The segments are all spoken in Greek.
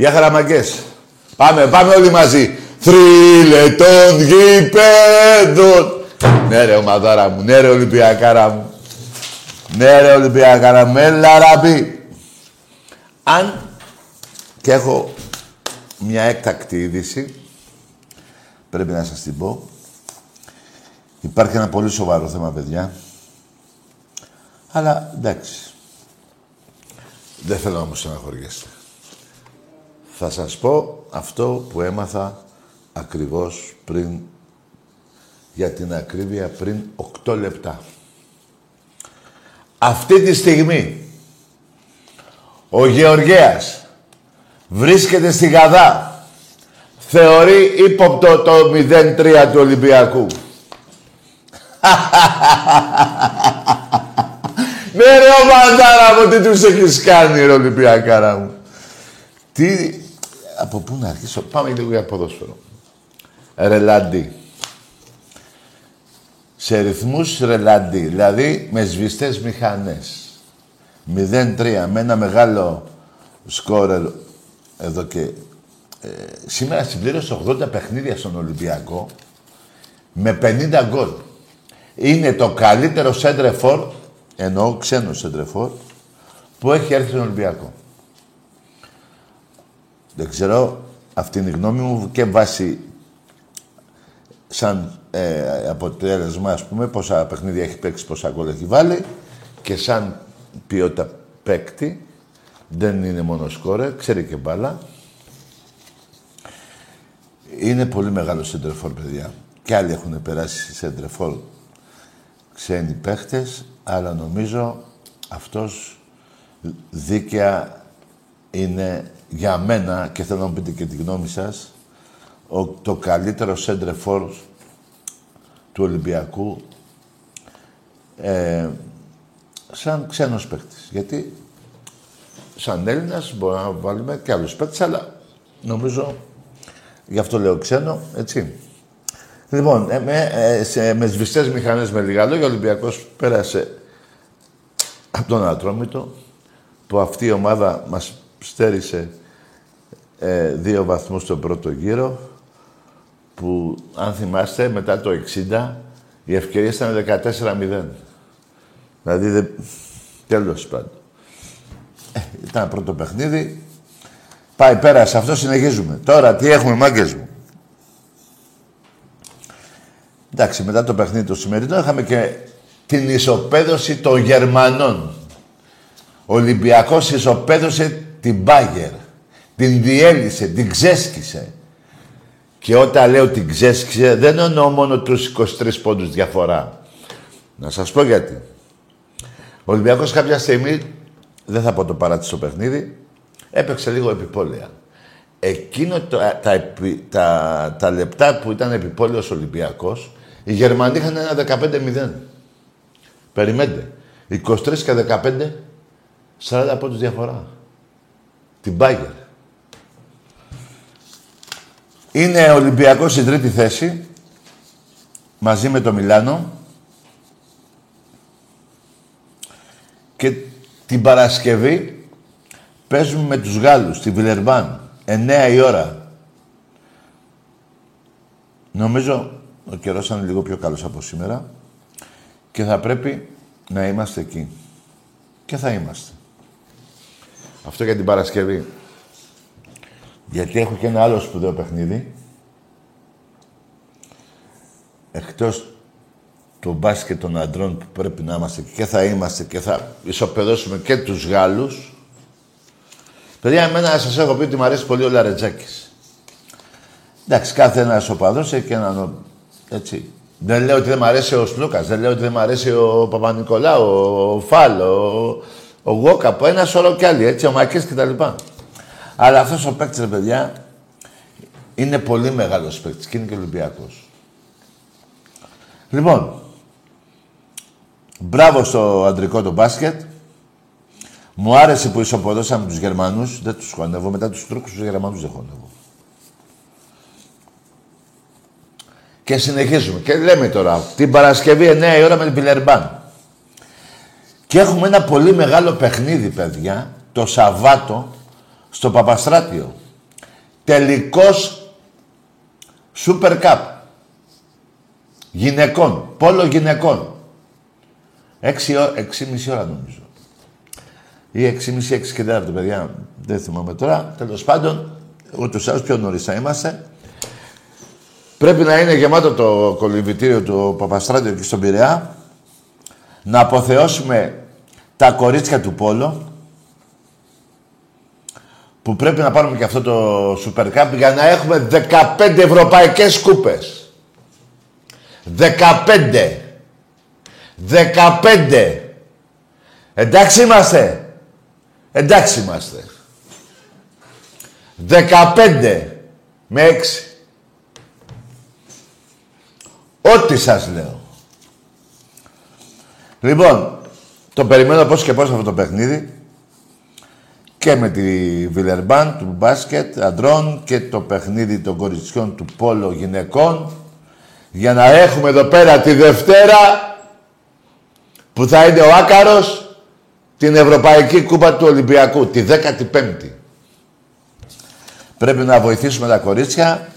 Γεια χαραμαγκές. Πάμε, πάμε όλοι μαζί. Θρύλε των γηπέδων. Ναι ρε ομαδάρα μου, ναι ρε Ολυμπιακάρα μου. Ναι ρε Ολυμπιακάρα μου, έλα ραμπή. Αν και έχω μια έκτακτη είδηση, πρέπει να σας την πω. Υπάρχει ένα πολύ σοβαρό θέμα, παιδιά. Αλλά εντάξει. Δεν θέλω να μου στεναχωριέσετε. Θα σας πω αυτό που έμαθα ακριβώς πριν, για την ακρίβεια, πριν 8 λεπτά. Αυτή τη στιγμή, ο Γεωργέας βρίσκεται στη Γαδά. Θεωρεί ύποπτο το 0-3 του Ολυμπιακού. ναι ρε ο Μαντάρα μου, τι τους έχεις κάνει ρε Ολυμπιακάρα μου. Τι, από πού να αρχίσω; Πάμε λίγο για ποδόσφαιρο. Ρελαντί. Σε ρυθμούς ρελαντί, δηλαδή με σβηστές μηχανές. 0-3 με ένα μεγάλο σκόρερ εδώ και... Ε, σήμερα συμπλήρωσε 80 παιχνίδια στον Ολυμπιακό με 50 γκολ. Είναι το καλύτερο σέντρεφορ, εννοώ ξένο σέντρεφορ, που έχει έρθει στον Ολυμπιακό. Δεν ξέρω, αυτή είναι η γνώμη μου και βάσει σαν ε, αποτέλεσμα, ας πούμε, πόσα παιχνίδια έχει παίξει, πόσα γκολ έχει βάλει και σαν ποιότητα παίκτη, δεν είναι μόνο σκόρε, ξέρει και μπάλα. Είναι πολύ μεγάλο σεντρεφόρ, παιδιά. Και άλλοι έχουν περάσει σεντρεφόρ ξένοι παίχτες, αλλά νομίζω αυτός δίκαια είναι για μένα, και θέλω να μου πείτε και τη γνώμη σας, ο, το καλύτερο σέντρεφόρ του Ολυμπιακού ε, σαν ξένος παίκτης. Γιατί σαν Έλληνας μπορούμε να βάλουμε και άλλους παίκτες, αλλά νομίζω, γι' αυτό λέω ξένο, έτσι. Λοιπόν, ε, με, ε, σε, με σβηστές μηχανές με λίγα λόγια, ο Ολυμπιακός πέρασε από τον Ατρόμητο, που αυτή η ομάδα μας στέρισε ε, δύο βαθμούς στον πρώτο γύρο, που αν θυμάστε μετά το 60 οι ευκαιρίες ήταν 14-0. Δηλαδή, δε... τέλος πάντων. Ε, ήταν πρώτο παιχνίδι. Πάει πέρα σε αυτό, συνεχίζουμε. Τώρα τι έχουμε, μάγκες μου. Εντάξει, μετά το παιχνίδι του σημερινό είχαμε και την ισοπαίδωση των Γερμανών. Ο Ολυμπιακός ισοπαίδωσε την Μπάγκερ. Την διέλυσε, την ξέσκησε. Και όταν λέω την ξέσκησε, δεν εννοώ μόνο τους 23 πόντους διαφορά. Να σας πω γιατί. Ο Ολυμπιακός κάποια στιγμή, δεν θα πω το παράτησε το παιχνίδι, έπαιξε λίγο επιπόλαια. Εκείνο τα, τα, τα, τα λεπτά που ήταν επιπόλαιος Ολυμπιακός, οι Γερμανοί είχαν ένα 15-0. Περιμένετε. 23 και 15, 40 πόντους διαφορά. Την Μπάγκερ. Είναι Ολυμπιακός στην τρίτη θέση, μαζί με το Μιλάνο. Και την Παρασκευή παίζουμε με τους Γάλλους, στη Βιλερμπάν, 9 η ώρα. Νομίζω ο καιρός είναι λίγο πιο καλός από σήμερα και θα πρέπει να είμαστε εκεί. Και θα είμαστε. Αυτό για την Παρασκευή. Γιατί έχω και ένα άλλο σπουδαίο παιχνίδι. Εκτός του μπάσκετ των αντρών που πρέπει να είμαστε και θα είμαστε και θα ισοπεδώσουμε και τους Γάλλους. Παιδιά, εμένα σας έχω πει ότι μου αρέσει πολύ ο Λαρετζάκης. Εντάξει, κάθε ένας οπαδός έχει και έναν... Έτσι. Δεν λέω ότι δεν μου αρέσει ο Σλούκας, δεν λέω ότι δεν μου αρέσει ο Παπα-Νικολάου, ο Φάλ, ο, ο Γόκα, ένα σωρό κι άλλοι, έτσι, ο Μακές κτλ. Αλλά αυτός ο παίκτης, παιδιά, είναι πολύ μεγάλος παίκτης και είναι και Ολυμπιακός. Λοιπόν, μπράβο στο αντρικό το μπάσκετ. Μου άρεσε που ισοποδώσαμε τους Γερμανούς. Δεν τους χωνεύω. Μετά τους Τούρκους, τους Γερμανούς δεν χωνεύω. Και συνεχίζουμε. Και λέμε τώρα, την Παρασκευή 9 η ώρα με την Πιλερμπάν. Και έχουμε ένα πολύ μεγάλο παιχνίδι, παιδιά, το Σαββάτο, στο Παπαστράτιο. Τελικός Super Cup. Γυναικών. Πόλο γυναικών. Έξι, έξι μισή ώρα νομίζω. Ή έξι μισή, έξι και τέταρτο, παιδιά. Δεν θυμάμαι τώρα. Τέλος πάντων, ούτως άλλως πιο νωρίς θα είμαστε. Πρέπει να είναι γεμάτο το κολυμβητήριο του Παπαστράτιο και στον Πειραιά. Να αποθεώσουμε τα κορίτσια του Πόλο που πρέπει να πάρουμε και αυτό το Super Cup για να έχουμε 15 ευρωπαϊκές κούπες. 15. 15. Εντάξει είμαστε. Εντάξει είμαστε. 15 με 6. Ό,τι σας λέω. Λοιπόν, το περιμένω πώς και πώς αυτό το παιχνίδι. Και με τη Βιλερμπάν του μπάσκετ αντρών και το παιχνίδι των κοριτσιών του πόλο γυναικών. Για να έχουμε εδώ πέρα τη Δευτέρα που θα είναι ο Άκαρος την Ευρωπαϊκή Κούπα του Ολυμπιακού, τη 15η. Πρέπει να βοηθήσουμε τα κορίτσια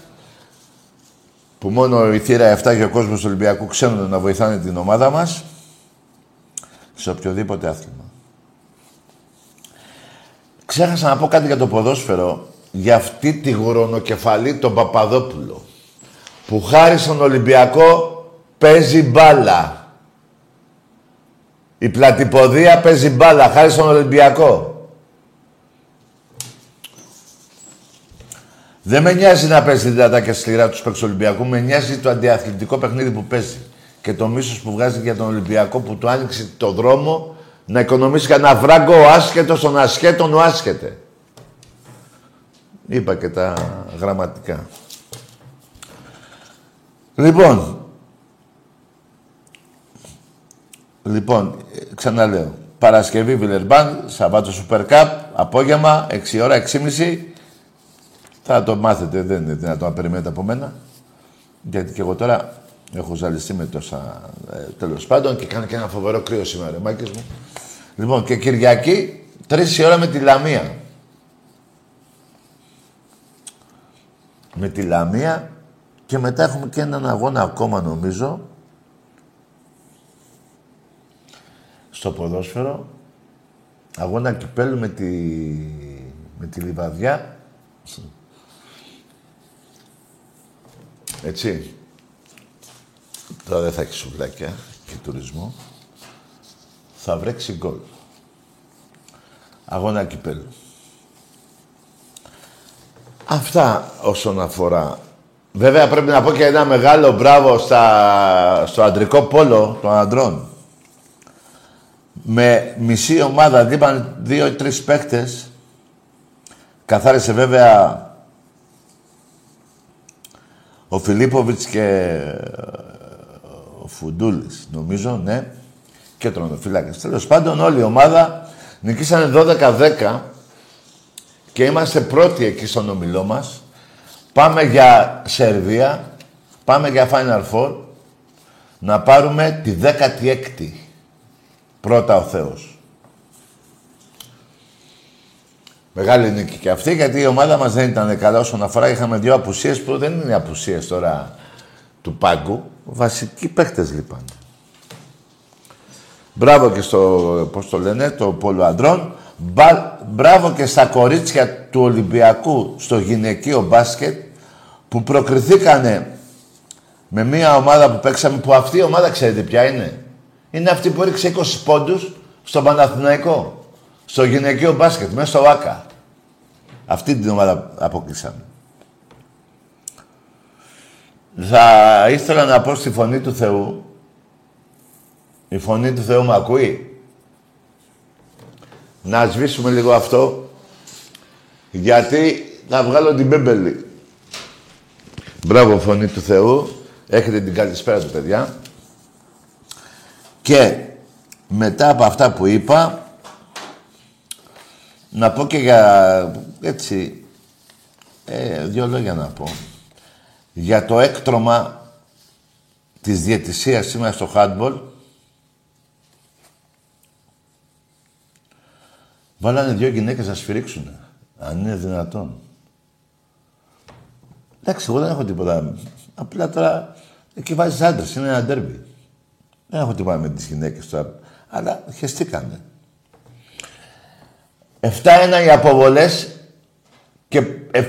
που μόνο η θύρα 7 και ο κόσμος του Ολυμπιακού ξέρουν να βοηθάνε την ομάδα μας σε οποιοδήποτε άθλημα. Ξέχασα να πω κάτι για το ποδόσφαιρο για αυτή τη γουρονοκεφαλή τον Παπαδόπουλο που χάρη στον Ολυμπιακό παίζει μπάλα. Η πλατυποδία παίζει μπάλα, χάρη στον Ολυμπιακό. Δεν με νοιάζει να παίζει δυνατά και σκληρά τους παίξου Ολυμπιακού, με νοιάζει το αντιαθλητικό παιχνίδι που παίζει. Και το μίσος που βγάζει για τον Ολυμπιακό που του άνοιξε το δρόμο να οικονομήσει κανένα βράγκο ο άσχετος των ασχέτων ο άσχετε. Είπα και τα γραμματικά. Λοιπόν, Λοιπόν, ξαναλέω. Παρασκευή Βιλερμπάν, Σαββάτο Super Cup, απόγευμα, 6 ώρα, 6.30. Θα το μάθετε, δεν είναι δυνατόν να περιμένετε από μένα. Γιατί και εγώ τώρα έχω ζαλιστεί με τόσα ε, τέλος πάντων και κάνω και ένα φοβερό κρύο σήμερα, μάκες μου. Λοιπόν, και Κυριακή, 3 ώρα με τη Λαμία. Με τη Λαμία και μετά έχουμε και έναν αγώνα ακόμα νομίζω στο ποδόσφαιρο. Αγώνα κυπέλου με τη, με τη Λιβαδιά. Έτσι. Τώρα δεν θα έχει σουβλάκια και τουρισμό. Θα βρέξει γκολ. Αγώνα κυπέλου. Αυτά όσον αφορά. Βέβαια πρέπει να πω και ένα μεγάλο μπράβο στα, στο αντρικό πόλο των αντρών με μισή ομάδα λείπαν δύο ή τρεις παίκτες. Καθάρισε βέβαια ο Φιλίπποβιτς και ε, ο Φουντούλης, νομίζω, ναι, και τρονοφύλακας. Τέλος πάντων, όλη η ομάδα νικήσανε 12-10 και είμαστε πρώτοι εκεί στον ομιλό μας. Πάμε για Σερβία, πάμε για Final Four, να πάρουμε τη 16η. Πρώτα ο Θεός. Μεγάλη νίκη και αυτή, γιατί η ομάδα μας δεν ήταν καλά όσον αφορά. Είχαμε δύο απουσίες που δεν είναι απουσίες τώρα του πάγκου. Βασικοί παίχτες λοιπόν. Μπράβο και στο, πώς το λένε, το πόλο αντρών. Μπράβο και στα κορίτσια του Ολυμπιακού στο γυναικείο μπάσκετ που προκριθήκανε με μια ομάδα που παίξαμε, που αυτή η ομάδα ξέρετε ποια είναι; Είναι αυτή που έριξε 20 πόντους στο Παναθηναϊκό. Στο γυναικείο μπάσκετ, μέσα στο ΆΚΑ. Αυτή την ομάδα αποκλείσαμε. Θα ήθελα να πω στη φωνή του Θεού. Η φωνή του Θεού με ακούει; Να σβήσουμε λίγο αυτό. Γιατί θα βγάλω την μπέμπελη. Μπράβο φωνή του Θεού. Έχετε την καλησπέρα του παιδιά. Και μετά από αυτά που είπα, να πω και για, έτσι, ε, δύο λόγια να πω. Για το έκτρωμα της διαιτησίας σήμερα στο handball, βάλανε δύο γυναίκες να σφυρίξουν. Αν είναι δυνατόν. Εντάξει, εγώ δεν έχω τίποτα. Απλά τώρα εκεί βάζεις άντρες, είναι ένα ντέρμπι. Δεν έχω τίποτα με τις γυναίκες τώρα. Αλλά χεστήκανε. 7-1 οι αποβολές και 7,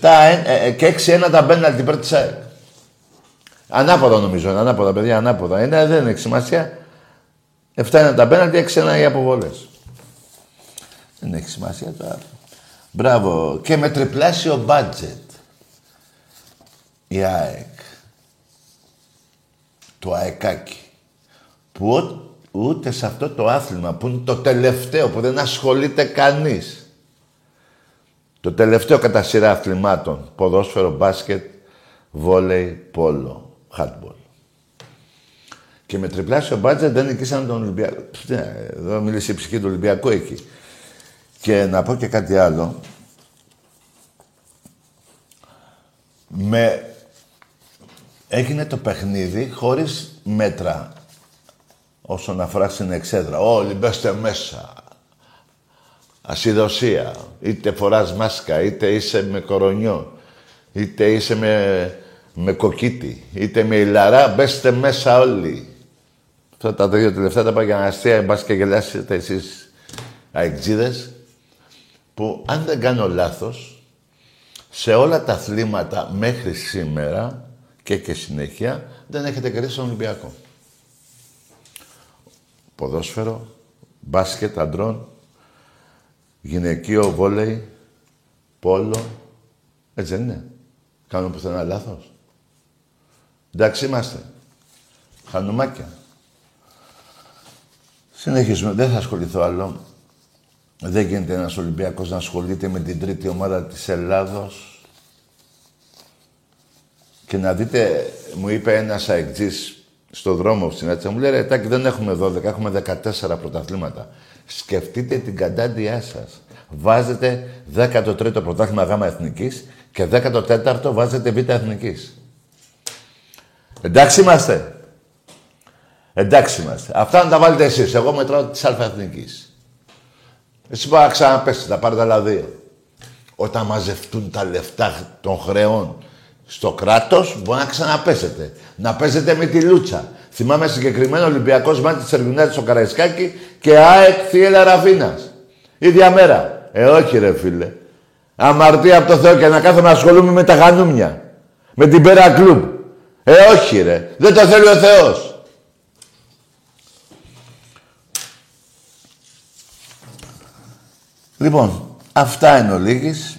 7 ε, και 6-1 τα μπέναλτι υπέρ της ΑΕΚ. Ανάποδα νομίζω, ανάποδα παιδιά, ανάποδα. Είναι, δεν έχει σημασία. 7-1 τα μπέναλτι, 6-1 οι αποβολές. Δεν έχει σημασία τώρα. Μπράβο. Και με τριπλάσιο μπάτζετ. Η ΑΕΚ το αεκάκι. Που ούτε σε αυτό το άθλημα που είναι το τελευταίο, που δεν ασχολείται κανείς. Το τελευταίο κατά σειρά αθλημάτων. Ποδόσφαιρο, μπάσκετ, βόλεϊ, πόλο, χάτμπολ. Και με τριπλάσιο μπάτζετ δεν νικήσαν τον Ολυμπιακό. Ναι, εδώ μίλησε η ψυχή του Ολυμπιακού εκεί. Και να πω και κάτι άλλο. Με έγινε το παιχνίδι χωρίς μέτρα όσον αφορά στην εξέδρα. Όλοι μπέστε μέσα. Ασυδοσία. Είτε φοράς μάσκα, είτε είσαι με κορονιό, είτε είσαι με, με κοκκίτι, είτε με ηλαρά, μπέστε μέσα όλοι. Αυτά τα δύο τελευταία τα για να αστεία, μπας και γελάσετε εσείς αεξίδες, που αν δεν κάνω λάθος, σε όλα τα αθλήματα μέχρι σήμερα και και συνέχεια δεν έχετε κερδίσει τον Ολυμπιακό. Ποδόσφαιρο, μπάσκετ αντρών, γυναικείο βόλεϊ, πόλο. Έτσι δεν είναι. Κάνουμε πουθενά λάθος. Εντάξει είμαστε. Χανουμάκια. Συνεχίζουμε. Δεν θα ασχοληθώ άλλο. Δεν γίνεται ένας Ολυμπιακός να ασχολείται με την τρίτη ομάδα της Ελλάδος. Και να δείτε, μου είπε ένας αεκτζής στο δρόμο στην Άτσα, μου λέει ρε Τάκη, δεν έχουμε 12, έχουμε 14 πρωταθλήματα. Σκεφτείτε την κατάντια σας. Βάζετε 13ο πρωτάθλημα γάμα εθνικής και 14ο βάζετε β' εθνικής. Εντάξει είμαστε. Εντάξει είμαστε. Αυτά να τα βάλετε εσείς. Εγώ μετράω της α εθνικής. Εσύ μπορεί να ξαναπέσετε, θα πάρετε άλλα δύο. Όταν μαζευτούν τα λεφτά των χρεών στο κράτος, μπορεί να ξαναπέσετε. Να παίζετε με τη Λούτσα. Θυμάμαι συγκεκριμένο Ολυμπιακός μάτι τη Ερμηνεία στο Καραϊσκάκη και ΑΕΚ Θίελα Ραφίνα. Ίδια μέρα. Ε, όχι ρε φίλε. Αμαρτία από το Θεό και να κάθομαι να ασχολούμαι με τα γανούμια. Με την πέρα κλουμπ. Ε, όχι ρε. Δεν το θέλει ο Θεός. Λοιπόν, αυτά είναι ο Λίγης.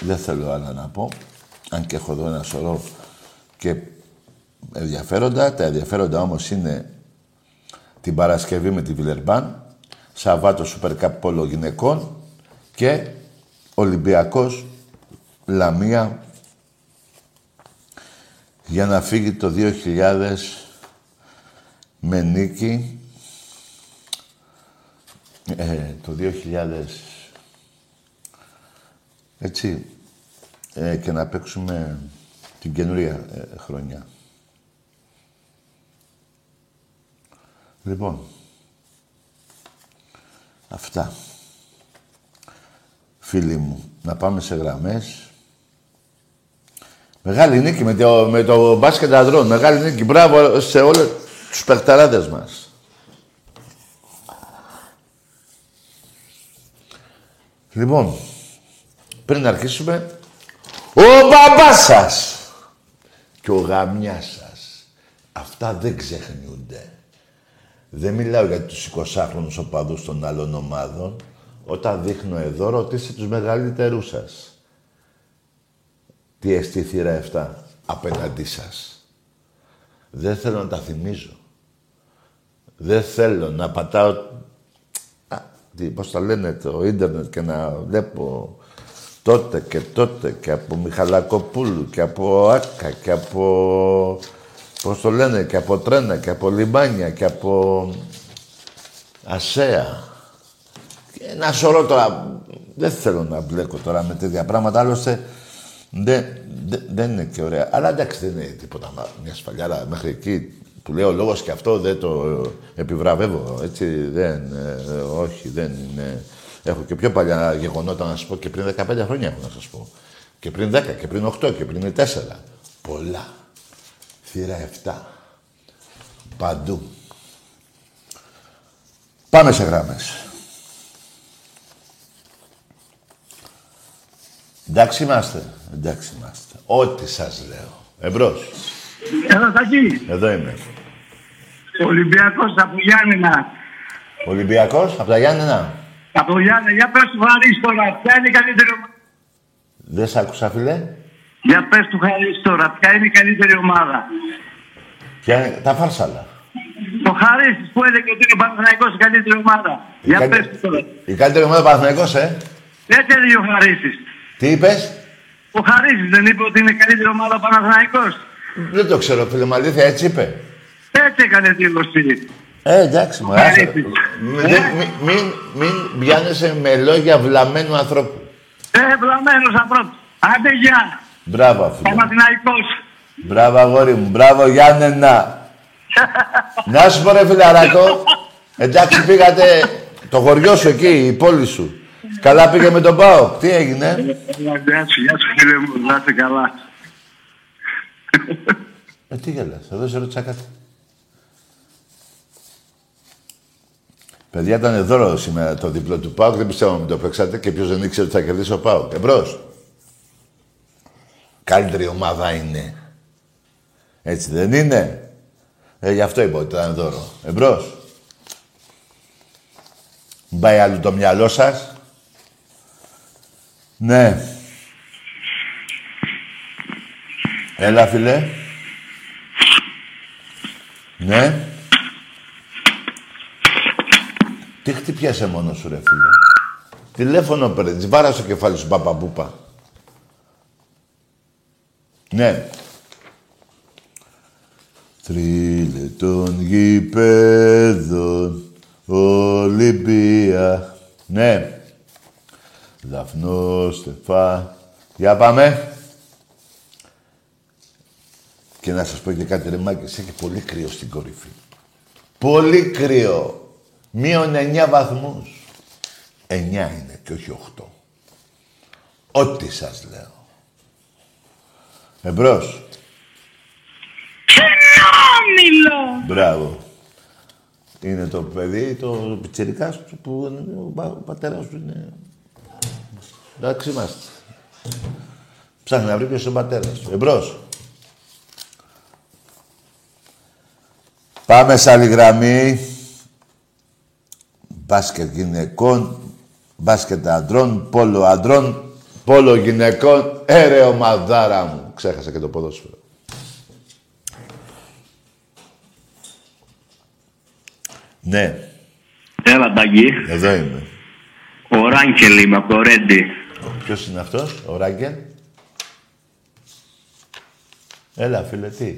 Δεν θέλω άλλα να πω. Αν και έχω εδώ ένα σωρό και ενδιαφέροντα. Τα ενδιαφέροντα όμως είναι την Παρασκευή με τη Βιλερμπάν, Σαββάτο Super Cup Πόλο γυναικών και Ολυμπιακός Λαμία για να φύγει το 2000 με νίκη ε, το 2000 έτσι ε, και να παίξουμε την καινούρια ε, χρονιά. Λοιπόν, αυτά. Φίλοι μου, να πάμε σε γραμμές. Μεγάλη νίκη με το, με το μπάσκετ αδρών. Μεγάλη νίκη. Μπράβο σε όλους τους παιχταράδες μας. Λοιπόν, πριν αρχίσουμε, ο μπαμπάς σας και ο γαμιάς σας. Αυτά δεν ξεχνιούνται. Δεν μιλάω για τους 20χρονους οπαδούς των άλλων ομάδων. Όταν δείχνω εδώ, ρωτήστε τους μεγαλύτερούς σας. Τι εστί θύρα 7 απέναντί σας. Δεν θέλω να τα θυμίζω. Δεν θέλω να πατάω... Α, τι, πώς τα λένε το ίντερνετ και να βλέπω τότε και τότε και από Μιχαλακοπούλου και από Άκα και από πώς το λένε, και από τρένα και από λιμάνια και από ασέα. Και ένα σωρό τώρα, δεν θέλω να μπλέκω τώρα με τέτοια πράγματα, άλλωστε δεν, δεν, είναι και ωραία. Αλλά εντάξει δεν είναι τίποτα, μια σφαλιάρα μέχρι εκεί που λέω λόγος και αυτό δεν το επιβραβεύω, έτσι δεν, ε, όχι δεν είναι. Έχω και πιο παλιά γεγονότα να σας πω και πριν 15 χρόνια έχω να σας πω. Και πριν 10 και πριν 8 και πριν 4. Πολλά. Θύρα 7. Παντού. Πάμε σε γράμμες. Εντάξει είμαστε. Εντάξει είμαστε. Ό,τι σας λέω. Εμπρός. Εδώ Τακί. Εδώ είμαι. Ολυμπιακός από Γιάννενα. Ολυμπιακός από τα Γιάννενα. Από Γιάννενα. Για πες του Χαρίς τώρα. Ποια είναι η καλύτερη ομάδα; Δεν σ' άκουσα φίλε. Για πες του Χαρίς τώρα. Ποια είναι η καλύτερη ομάδα. Ποια είναι τα φάρσαλα. Το Χαρίς που έλεγε ότι είναι ο Παναθηναϊκός η καλύτερη ομάδα. Η Για καλυ- πες του τώρα. Η καλύτερη ομάδα Παναθηναϊκός, ε; Έτσι έλεγε ο Χαρίσης. Τι είπες; Ο Χαρίσης δεν είπε ότι είναι η καλύτερη ομάδα ο Παναθηναϊκός. Δεν το ξέρω φίλε μου, αλήθεια έτσι είπε. Έτσι έκανε δήλωση. Ε, εντάξει, μου Χαρίς. άσε. Μ- δεν- μη- Μην, μην πιάνεσαι με λόγια βλαμμένου ανθρώπου. Ε, βλαμμένος ανθρώπους. Άντε γεια. Μπράβο, φίλε. Παναθηναϊκός. Μπράβο, αγόρι μου. Μπράβο, Γιάννενα. Να σου πω ρε φιλαράκο, εντάξει πήγατε το χωριό σου εκεί, η πόλη σου. Καλά πήγε με τον Πάο. Τι έγινε; Γεια σου, γεια σου φίλε μου, να είσαι καλά. Ε, τι γελάς, εδώ σε ρώτησα κάτι. Παιδιά, ήταν δώρο σήμερα το διπλό του Πάου. Δεν πιστεύω να το παίξατε και ποιος δεν ήξερε ότι θα κερδίσει ο Πάου. Εμπρός. Καλύτερη ομάδα είναι. Έτσι δεν είναι; Ε, γι' αυτό είπα ότι ήταν δώρο. Εμπρός. Μην πάει άλλο το μυαλό σας; Ναι. Έλα, φίλε. Ναι. Τι χτυπιάσαι μόνος σου, ρε φίλε; Τηλέφωνο παίρνεις, βάρας στο κεφάλι σου, παπαμπούπα. Ναι. Τρίλε των γηπέδων, Ολυμπία. Ναι. Δαφνό, Στεφά. Για πάμε. Και να σας πω και κάτι ρε Μάκης, έχει πολύ κρύο στην κορυφή. Πολύ κρύο. Μείον 9 βαθμούς. 9 είναι και όχι 8. Ό,τι σας λέω. Εμπρός. Φαινόμιλο! Μπράβο. Είναι το παιδί, το πιτσιρικάς σου που είναι, ο, πα, ο πατέρας σου είναι... Εντάξει είμαστε. Ψάχνει να βρει ποιος είναι ο πατέρας του. Εμπρός. Πάμε σε άλλη γραμμή. Μπάσκετ γυναικών, μπάσκετ αντρών, πόλο αντρών, πόλο γυναικών. Έρε ομαδάρα μου. Ξέχασα και το ποδόσφαιρο. Ναι, Έλα, Ταγκή. εδώ είμαι. Ο Ράνκελ είμαι από το Ρέντι. Ποιος είναι αυτός, ο Ράγκελ. Έλα, φίλε, τι;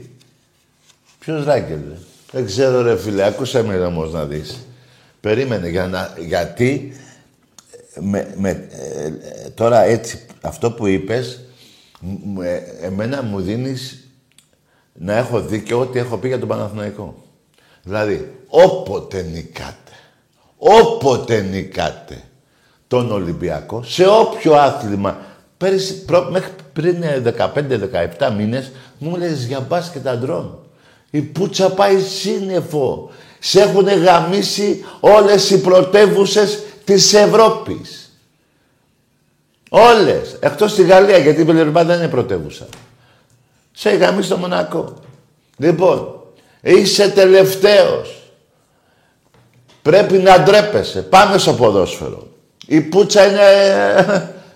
Ποιος Ράγκελ, ρε; Δεν ξέρω, ρε, φίλε. Άκουσα με όμως να δεις. Περίμενε, για να, γιατί με, με, ε, ε, τώρα έτσι, αυτό που είπες, μ- ε, εμένα μου δίνεις να έχω δίκιο ό,τι έχω πει για τον Παναθηναϊκό. Δηλαδή, όποτε νικάτε, όποτε νικάτε τον Ολυμπιακό, σε όποιο άθλημα, πέρυσι, προ, μέχρι πριν 15-17 μήνες, μου λες για μπάσκετ αντρών. Η πουτσα πάει σύννεφο. Σε έχουν γαμίσει όλες οι πρωτεύουσες της Ευρώπης. Όλες. Εκτός στη Γαλλία, γιατί η Βελερμπά δεν είναι πρωτεύουσα. Σε γαμίσει στο Μονακό. Λοιπόν, είσαι τελευταίος. Πρέπει να ντρέπεσαι. Πάμε στο ποδόσφαιρο. Η πουτσα είναι...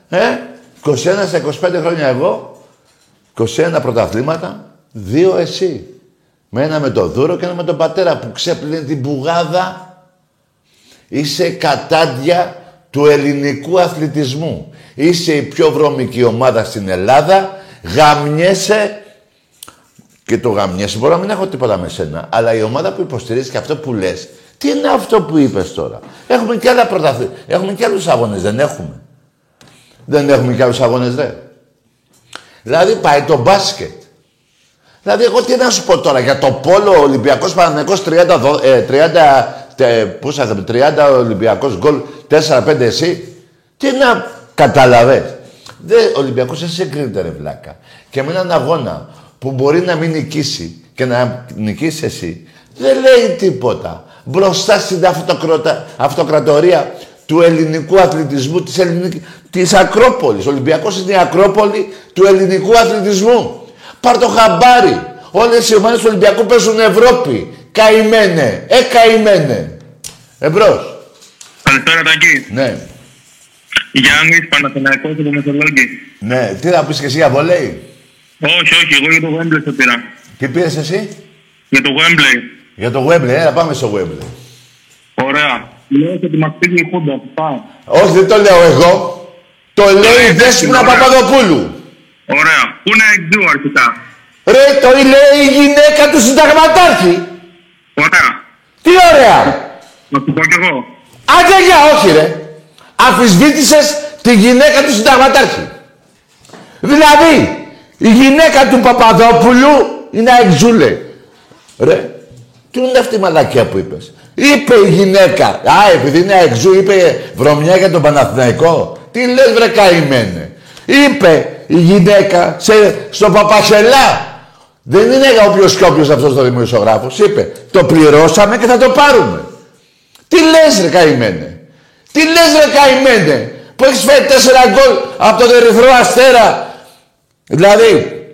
Ε, 21 στα 25 χρόνια εγώ. 21 πρωταθλήματα. Δύο εσύ. Με ένα με τον Δούρο και ένα με τον πατέρα που ξέπλυνε την πουγάδα. Είσαι κατάντια του ελληνικού αθλητισμού. Είσαι η πιο βρώμικη ομάδα στην Ελλάδα. Γαμιέσαι και το γαμιέσαι. Μπορώ να μην έχω τίποτα με σένα. Αλλά η ομάδα που υποστηρίζεις και αυτό που λες, τι είναι αυτό που είπες τώρα; Έχουμε και άλλα πρωταθλήματα. Έχουμε και άλλους αγώνες, δεν έχουμε. Δεν έχουμε και άλλους αγώνες, δε. Δηλαδή πάει το μπάσκετ. Δηλαδή, εγώ τι να σου πω τώρα για το πόλο Ολυμπιακός Παναγενικό 30, δο- ε, 30, τε, πού σας λέμε, 30 Ολυμπιακός γκολ, 4-5 εσύ. Τι να καταλαβες. Δε, ο Ολυμπιακός δεν συγκρίνεται, ρε βλάκα. Και με έναν αγώνα που μπορεί να μην νικήσει και να νικήσεις εσύ, δεν λέει τίποτα. Μπροστά στην αυτοκροτα- αυτοκρατορία του ελληνικού αθλητισμού, της, ελληνικής, της Ακρόπολης. Ο Ολυμπιακός είναι η Ακρόπολη του ελληνικού αθλητισμού. Πάρ' το χαμπάρι. Όλες οι ομάδες του Ολυμπιακού παίζουν Ευρώπη. Καημένε. Ε, καημένε. Εμπρός. Καλησπέρα, Ταγκή. Ναι. Γιάννης, Παναθηναϊκός από Μεσολόγγι. Ναι. Τι θα πεις και εσύ για βολέι. Όχι, όχι, εγώ για το Wembley το πήρα. Τι πήρες εσύ; Για το Wembley. Για το Webley. Έλα πάμε στο Webley. Ωραία. Λέω ότι μας πήγε η Χούντα. Πάω. Όχι, δεν το λέω εγώ. Το λέει η Δέσποινα ωραία. Παπαδοπούλου. Ωραία. Πού είναι εξού αρχικά; Ρε, το λέει η γυναίκα του συνταγματάρχη. Ωραία. Τι ωραία. Να σου πω κι εγώ. Άντε για όχι ρε. Αφισβήτησες τη γυναίκα του συνταγματάρχη. Δηλαδή, η γυναίκα του Παπαδόπουλου είναι αεξούλε. Ρε, Τι είναι αυτή η μαλακία που είπες; Είπε η γυναίκα. Α, επειδή είναι εξού, είπε βρωμιά για τον Παναθηναϊκό. Τι λες βρε καημένε. Είπε η γυναίκα σε, στο Παπασελά. Δεν είναι για όποιος και όποιος αυτός ο δημοσιογράφος. Είπε, το πληρώσαμε και θα το πάρουμε. Τι λες ρε καημένε; Τι λες ρε καημένε. Που έχεις φέρει τέσσερα γκολ από τον Ερυθρό Αστέρα; Δηλαδή,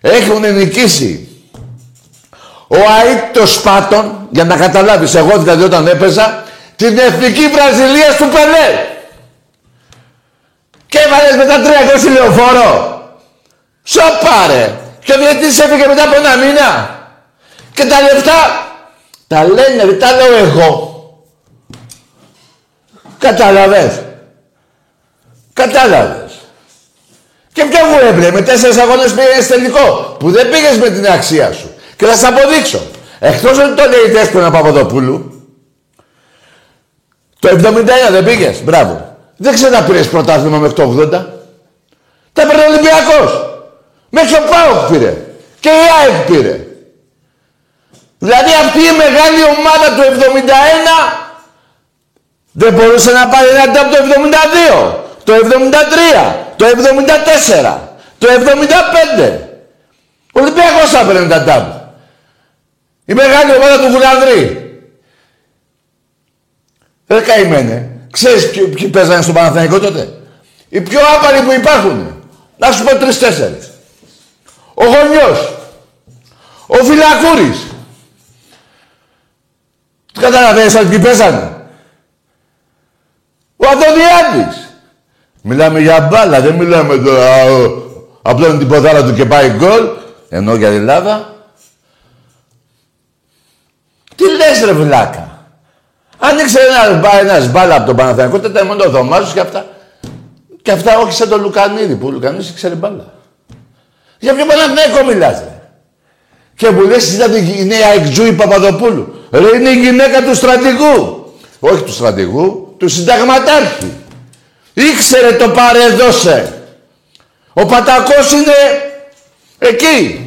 έχουν νικήσει ο ΑΙΤ το Σπάτον, για να καταλάβεις, εγώ δηλαδή όταν έπαιζα, την Εθνική Βραζιλία του Πελέ. Και έβαλες μετά τρία γκολ στη λεωφόρο. Σοπάρε. Και ο διετής έφυγε μετά από ένα μήνα. Και τα λεφτά τα λένε, δεν τα λέω εγώ. Κατάλαβες. Κατάλαβες. Και ποιο μου έπρεπε, με τέσσερις αγώνες πήγες τελικό, που δεν πήγες με την αξία σου. Και θα σας αποδείξω. Εκτός ότι το λέει η Δέσποινα Παπαδοπούλου, το 71 δεν πήγες, μπράβο. Δεν ξέρω να πήρες πρωτάθλημα μέχρι το 80. Τα έπαιρνε ο Ολυμπιακός. Μέχρι ο Πάοκ πήρε. Και η ΑΕΚ πήρε. Δηλαδή αυτή η μεγάλη ομάδα του 71 δεν μπορούσε να πάρει ένα από το 72, το 73, το 74, το 75. Ο Ολυμπιακός θα έπαιρνε τα τάμπ. Η μεγάλη ομάδα του Γουλανδρή. Δεν καημένε. Ξέρεις ποιοι, ποιοι παίζανε στον Παναθηναϊκό τότε; Οι πιο άπαροι που υπάρχουν. Να σου πω τρεις-τέσσερις. Ο Γονιός. Ο Φυλακούρης. Τι καταλαβαίνεις ότι ποιοι παίζανε. Ο Αντωνιάδης. Μιλάμε για μπάλα, δεν μιλάμε τώρα απλώνει την ποδάρα του και πάει γκολ. Ενώ για την Ελλάδα. Τι λες ρε βλάκα. Αν ήξερε ένα, ένας μπάλα από τον Παναθηναϊκό, τότε μόνο ο Δωμάζος και αυτά. Και αυτά όχι σαν τον Λουκανίδη, που ο Λουκανίδης ήξερε μπάλα. Για ποιο Παναθηναϊκό μιλάς, ρε. Και μου λες, ήταν η νέα εκτζούη Παπαδοπούλου. Ρε, είναι η γυναίκα του στρατηγού. Όχι του στρατηγού, του συνταγματάρχη. Ήξερε το παρεδώσε. Ο Πατακός είναι εκεί.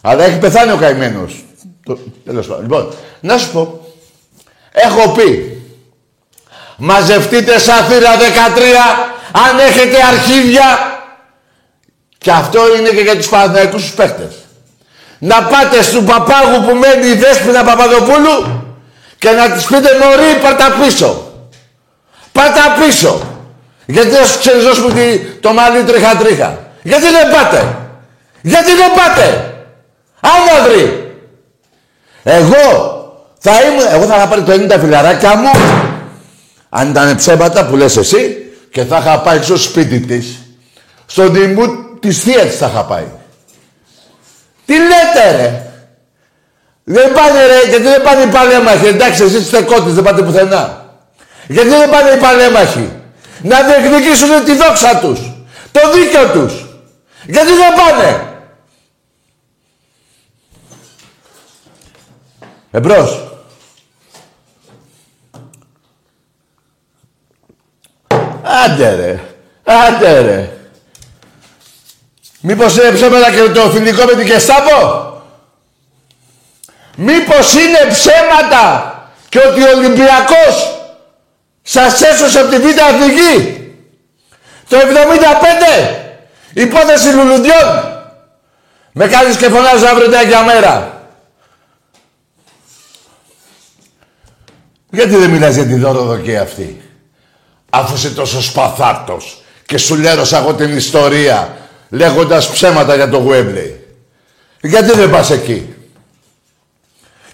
Αλλά έχει πεθάνει ο καημένος. Το... Τέλος πάντων. Λοιπόν, να σου πω. Έχω πει. Μαζευτείτε σαν θύρα 13 αν έχετε αρχίδια. Και αυτό είναι και για τους Παναθηναϊκούς τους παίχτες. Να πάτε στον παπάγου που μένει η Δέσποινα Παπαδοπούλου και να της πείτε μωρή πάρτα πίσω. Πάρτα πίσω. Γιατί δεν σου ξεριζώσουμε το μαλλί τρίχα τρίχα. Γιατί δεν πάτε. Γιατί δεν πάτε. Άναδροι. Εγώ θα ήμουν, εγώ θα είχα πάρει το 90 φιλαράκια μου, αν ήταν ψέματα που λες εσύ, και θα είχα πάει στο σπίτι της, στον τιμού της θεία της θα είχα πάει. Τι λέτε ρε; Δεν πάνε ρε, γιατί δεν πάνε οι παλέμαχοι. Εντάξει, εσείς είστε κότες, δεν πάτε πουθενά. Γιατί δεν πάνε οι παλέμαχοι; Να διεκδικήσουν τη δόξα τους. Το δίκιο τους. Γιατί δεν πάνε; Εμπρός. Άντε ρε. Άντε ρε. Μήπως είναι ψέματα και το φιλικό με την Κεστάπο; Μήπως είναι ψέματα και ότι ο Ολυμπιακός σας έσωσε από τη Β' Αθηνική. Το 75. Υπόθεση Λουλουντιών. Με κάνεις και φωνάζω αύριο για μέρα. Γιατί δεν μιλάς για τη δωροδοκία αυτή; Αφού είσαι τόσο σπαθάρτος και σου λέρωσα εγώ την ιστορία λέγοντας ψέματα για το Γουέμπλεϊ. Γιατί δεν πας εκεί;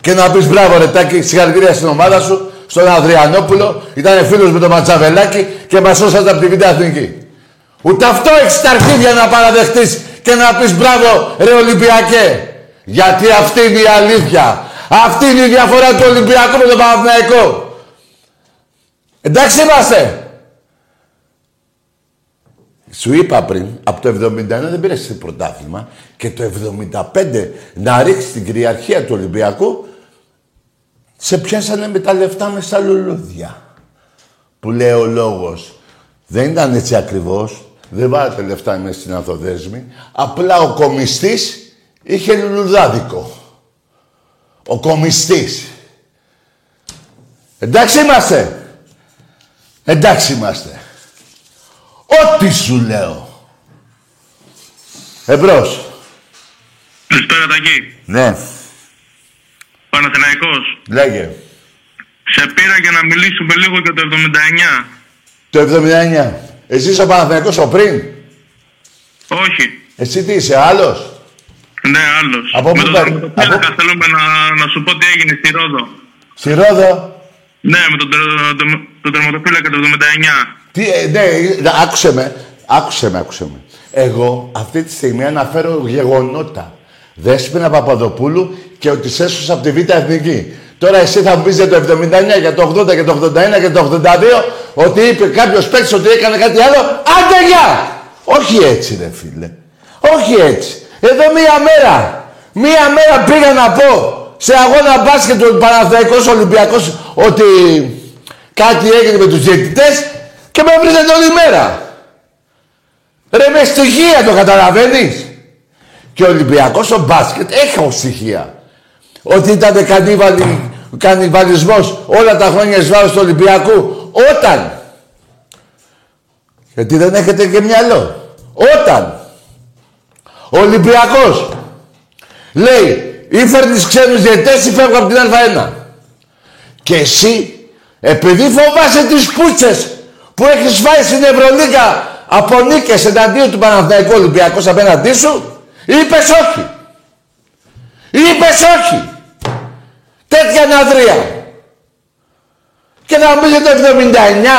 Και να πεις μπράβο ρε Τάκη, συγχαρητήρια στην ομάδα σου, στον Αδριανόπουλο, ήταν φίλος με τον Ματσαβελάκη και μας σώσατε από τη Β' Αθηνική. Ούτε αυτό έχεις τα αρχίδια να παραδεχτείς και να πεις μπράβο ρε Ολυμπιακέ. Γιατί αυτή είναι η αλήθεια. Αυτή είναι η διαφορά του Ολυμπιακού με τον Παναθηναϊκό. Εντάξει είμαστε. Σου είπα πριν, από το 71 δεν πήρες πρωτάθλημα και το 75 να ρίξεις την κυριαρχία του Ολυμπιακού σε πιάσανε με τα λεφτά με στα λουλούδια. Που λέει ο λόγος. Δεν ήταν έτσι ακριβώς. Δεν βάλατε λεφτά μέσα στην ανθοδέσμη. Απλά ο κομιστής είχε λουλουδάδικο. Ο κομιστής. Εντάξει είμαστε. Εντάξει είμαστε. Ό,τι σου λέω. Εμπρός. Καλησπέρα Τακί. Ναι. Παναθηναϊκός. Λέγε. Σε πήρα για να μιλήσουμε λίγο για το 79. Το 79. Εσύ είσαι ο Παναθηναϊκός ο πριν; Όχι. Εσύ τι είσαι, άλλος; Ναι, άλλος. Από με πού τον πα- τερματοφύλακα από- θέλουμε να, να σου πω τι έγινε στη Ρόδο. Στη Ρόδο; Ναι, με τον, τερ- τον, τον τερματοφύλακα το 79. Τι, ε, ναι, ε, άκουσε με. Άκουσε με, άκουσε με. Εγώ αυτή τη στιγμή αναφέρω γεγονότα. Δέσποινα Παπαδοπούλου και ότι σε έσωσα από τη Β' Εθνική. Τώρα εσύ θα μου πεις για το 79, για το 80, για το 81, για το 82, ότι είπε κάποιος παίκτης ότι έκανε κάτι άλλο. Άντε γεια! Όχι έτσι ρε φίλε. Όχι έτσι. Εδώ μία μέρα. Μία μέρα πήγα να πω σε αγώνα μπάσκετ του Παναθηναϊκός Ολυμπιακός ότι κάτι έγινε με τους διαιτητές και με βρίζετε όλη μέρα. Ρε με στοιχεία το καταλαβαίνεις; Και ο Ολυμπιακός ο μπάσκετ έχει στοιχεία. Ότι ήταν κανιβαλι, κανιβαλισμός όλα τα χρόνια εις βάρος του Ολυμπιακού. Όταν. Γιατί δεν έχετε και μυαλό. Όταν. Ο Ολυμπιακός λέει ή φέρνεις ξένους διαιτές ή φεύγω από την Α1. Και εσύ, επειδή φοβάσαι τις πούτσες που έχεις φάει στην Ευρωλίγα από νίκες εναντίον του Παναθηναϊκού Ολυμπιακός απέναντί σου, είπες όχι. Είπες όχι. Τέτοια ναδρία. Και να μου πεις το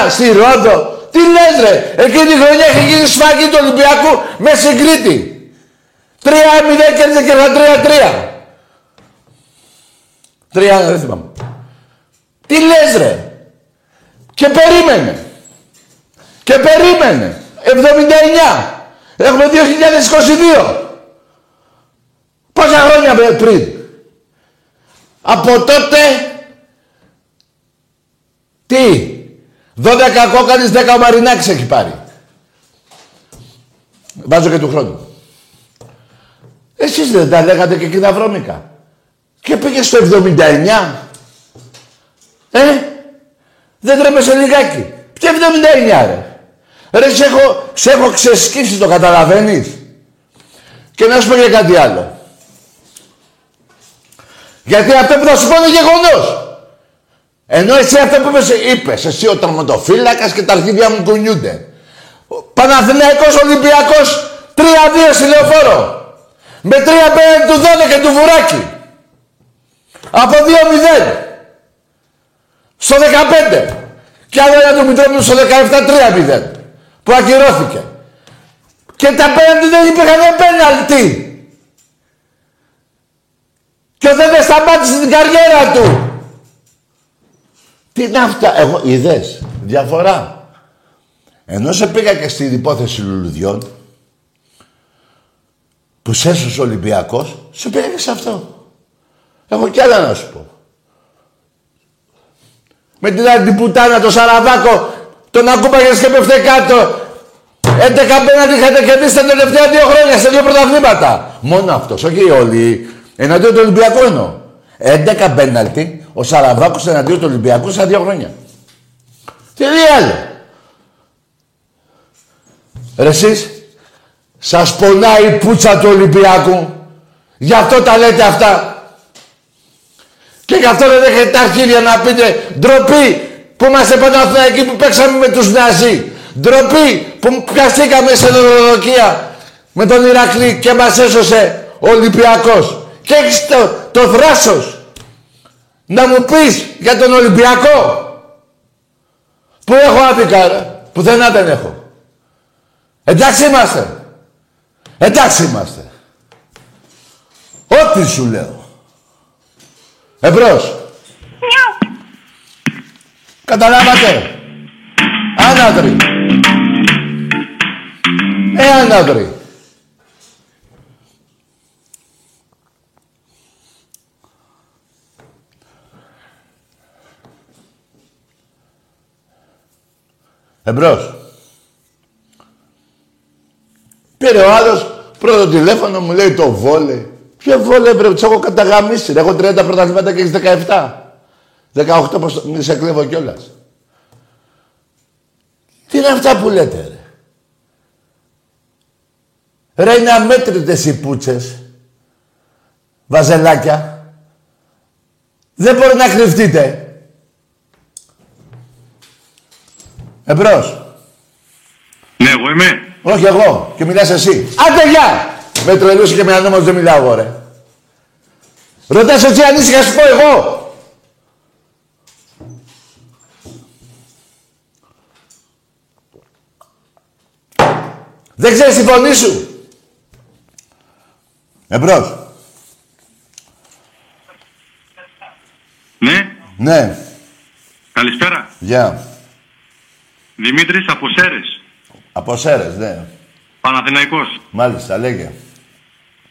79 στη Ρόδο. Τι λες ρε, εκείνη η χρονιά έχει γίνει σφαγή του Ολυμπιακού με συγκρίτη. 3-0 κέρδισε και τα 3-3. Τρία, δεν θυμάμαι. Τι λες ρε. Και περίμενε. Και περίμενε. 79. Έχουμε 2022. Πόσα χρόνια με- πριν. Από τότε... Τι. 12 κόκκαλες, 10 ο Μαρινάκης έχει πάρει. Βάζω και του χρόνου. Εσείς δεν τα λέγατε και εκείνα βρώμικα. Και πήγε στο 79. Ε, δεν τρέμεσαι λιγάκι. Ποια 79 ρε. Ρε, σε έχω, σε έχω ξεσκίσει, το καταλαβαίνεις; Και να σου πω για κάτι άλλο. Γιατί αυτό που θα σου πω είναι γεγονός. Ενώ εσύ αυτό που είπες, είπες εσύ ο τερματοφύλακας και τα αρχίδια μου κουνιούνται. Ο Παναθηναϊκός Ολυμπιακός 3-2 στη λεωφόρο. Με 3 πέντε του Δόνε και του Βουράκη. Από 2-0. Στο 15. Και άλλο ένα του Μητρόπουλου στο 17-3-0. Που ακυρώθηκε. Και τα πέναντι δεν υπήρχαν πέναλτι. Και δεν σταμάτησε την καριέρα του. Τι είναι αυτά, εγώ είδες, διαφορά. Ενώ σε πήγα και στην υπόθεση λουλουδιών, που σε έσωσε ο Ολυμπιακός, σε πήγα και σε αυτό. Έχω κι άλλα να σου πω. Με την αντιπουτάνα, το Σαραβάκο, τον ακούμπαγες και πέφτε κάτω. 11 πέναντι είχατε κερδίσει τα τελευταία δύο χρόνια σε δύο πρωταθλήματα. Μόνο αυτός, όχι όλοι. Εναντίον του Ολυμπιακού εννοώ. 11 πέναλτι, ο Σαραβάκος εναντίον του Ολυμπιακού σε δύο χρόνια. Τι λέει άλλο. Ρε εσείς, σας πονάει η πουτσα του Ολυμπιακού. Γι' αυτό τα λέτε αυτά. Και γι' αυτό δεν έχετε τα αρχίδια να πείτε ντροπή που είμαστε Παναθηναϊκοί που παίξαμε με τους Ναζί. Ντροπή που πιαστήκαμε σε δωροδοκία με τον Ηρακλή και μας έσωσε ο Ολυμπιακός. Και έχεις το, το θράσος να μου πεις για τον Ολυμπιακό. Πού έχω άδικα ρε. Πουθενά δεν έχω. Εντάξει είμαστε. Εντάξει είμαστε. Ό,τι σου λέω. Εμπρός. Καταλάβατε; Άναδροι. Ε, άναδροι. Εμπρός. Πήρε ο άλλος πρώτο τηλέφωνο μου λέει το βόλε. Ποιο Ποιο βόλε πρέπει, τι έχω καταγαμίσει. Έχω 30 πρωταθλήματα και έχεις 17. 18 πως μη σε κλέβω κιόλας. Τι είναι αυτά που λέτε, ρε; Ρε είναι αμέτρητες οι πούτσες. Βαζελάκια. Δεν μπορεί να κρυφτείτε. Εμπρός. Ναι, εγώ είμαι. Όχι εγώ. Και μιλάς εσύ. Άντε γεια! Με τρελούσε και με ανώμος δεν μιλάω εγώ, ρε. Ρωτάς έτσι ανήσυχα σου πω εγώ. Δεν ξέρεις τη φωνή σου. Εμπρός. Ναι, Ναι. καλησπέρα. Γεια. Δημήτρης από Σέρες. Από Σέρες, ναι. Παναθηναϊκός. Μάλιστα, λέγε.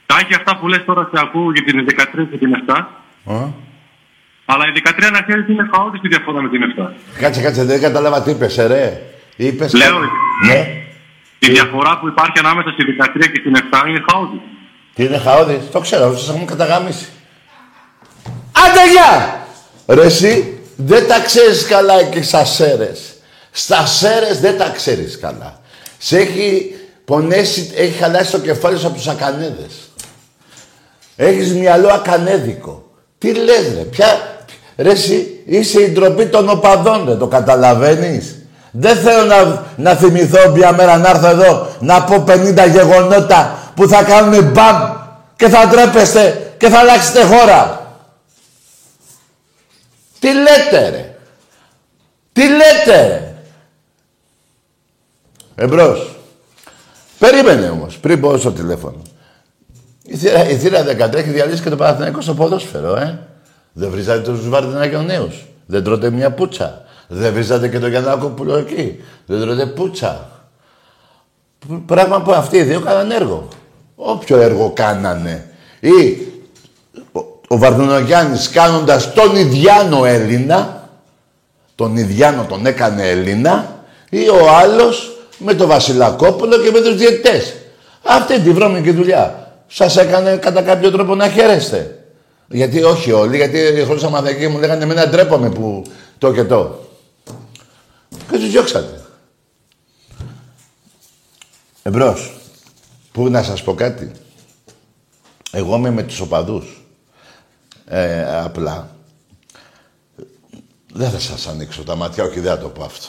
Τάκη αυτά που λες τώρα σε ακούω για την 13 και την 7. Ω. Αλλά η 13 να ξέρεις είναι χαότη τη διαφορά με την 7. Κάτσε, κάτσε, δεν κατάλαβα τι είπες, ε, ρε. Είπες... Λέω, Ναι. η διαφορά που υπάρχει ανάμεσα στη 13 και την 7 είναι χαότη. Τι είναι χαόδης. Το ξέρω, σας έχουμε καταγάμισει. Άντε γεια! Ρε εσύ, δεν τα ξέρεις καλά και στα σέρες. Στα σέρες δεν τα ξέρεις καλά. Σε έχει πονέσει, έχει χαλάσει το κεφάλι σου από τους ακανέδες. Έχεις μυαλό ακανέδικο. Τι λες ρε, ποια... Ρε εσύ, είσαι η ντροπή των οπαδών, ρε, το καταλαβαίνεις; Δεν θέλω να, να θυμηθώ μια μέρα να έρθω εδώ να πω 50 γεγονότα που θα κάνουν μπαμ και θα ντρέπεστε και θα αλλάξετε χώρα. Τι λέτε ρε; Τι λέτε ρε; Εμπρός. Περίμενε όμως, πριν πω στο τηλέφωνο. Η θύρα, η θύρα 13 έχει διαλύσει και το Παναθηναϊκό στο ποδόσφαιρο, ε. Δεν βρίζατε τους Βαρδινακιονέους. Δεν τρώτε μια πούτσα. Δεν βρίζατε και το Γιαννάκοπουλο εκεί. Δεν τρώτε πούτσα. Π- Πράγμα που αυτοί οι δύο κάνανε έργο. Όποιο έργο κάνανε. Ή ο, ο Βαρδινογιάννης κάνοντας τον Ιδιάνο Έλληνα, τον Ιδιάνο τον έκανε Έλληνα, ή ο άλλος με τον Βασιλακόπουλο και με τους διαιτητές. Αυτή τη βρώμικη δουλειά. Σας έκανε κατά κάποιο τρόπο να χαίρεστε. Γιατί όχι όλοι, γιατί χωρίς μαθηκή μου λέγανε εμένα ντρέπομαι που το και το. Και τους διώξατε. Εμπρός. Πού να σας πω κάτι; Εγώ είμαι με τους οπαδούς. Ε, απλά. Δεν θα σας ανοίξω τα μάτια, όχι δεν θα το πω αυτό.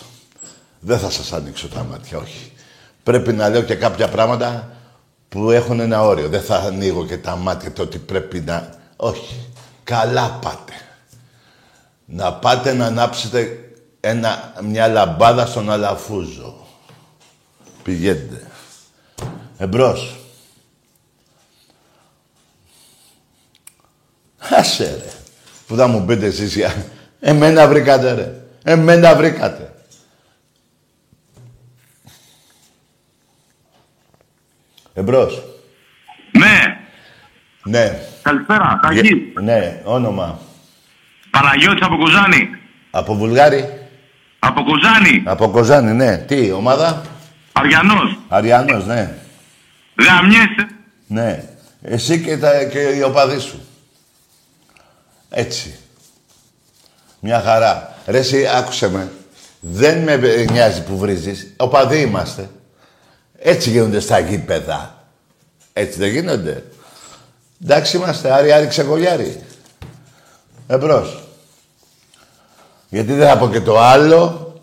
Δεν θα σας ανοίξω τα μάτια, όχι. Πρέπει να λέω και κάποια πράγματα που έχουν ένα όριο. Δεν θα ανοίγω και τα μάτια το ότι πρέπει να... Όχι. Καλά πάτε. Να πάτε να ανάψετε ένα, μια λαμπάδα στον Αλαφούζο. Πηγαίνετε. Εμπρός. Άσε ρε. Που θα μου πείτε εσείς για... Εμένα βρήκατε ρε. Εμένα βρήκατε. Εμπρός. Ναι, Ναι. καλησπέρα. Τάκη. Γε- Ναι, όνομα. Παναγιώτης από Κοζάνη. Από Βουλγάρι. Από Κοζάνη. Από Κοζάνη, ναι. Τι, ομάδα; Αριανός. Αριανός, ναι. Γαμιέσαι. Ναι. Εσύ και, τα, και οι οπαδοί σου. Έτσι. Μια χαρά. Ρε εσύ, άκουσε με. Δεν με νοιάζει που βρίζεις. Οπαδοί είμαστε. Έτσι γίνονται στα γήπεδα. Έτσι δεν γίνονται. Εντάξει είμαστε. Άρη, άρη, ξεκολιάρη. Εμπρός. Γιατί δεν θα πω και το άλλο.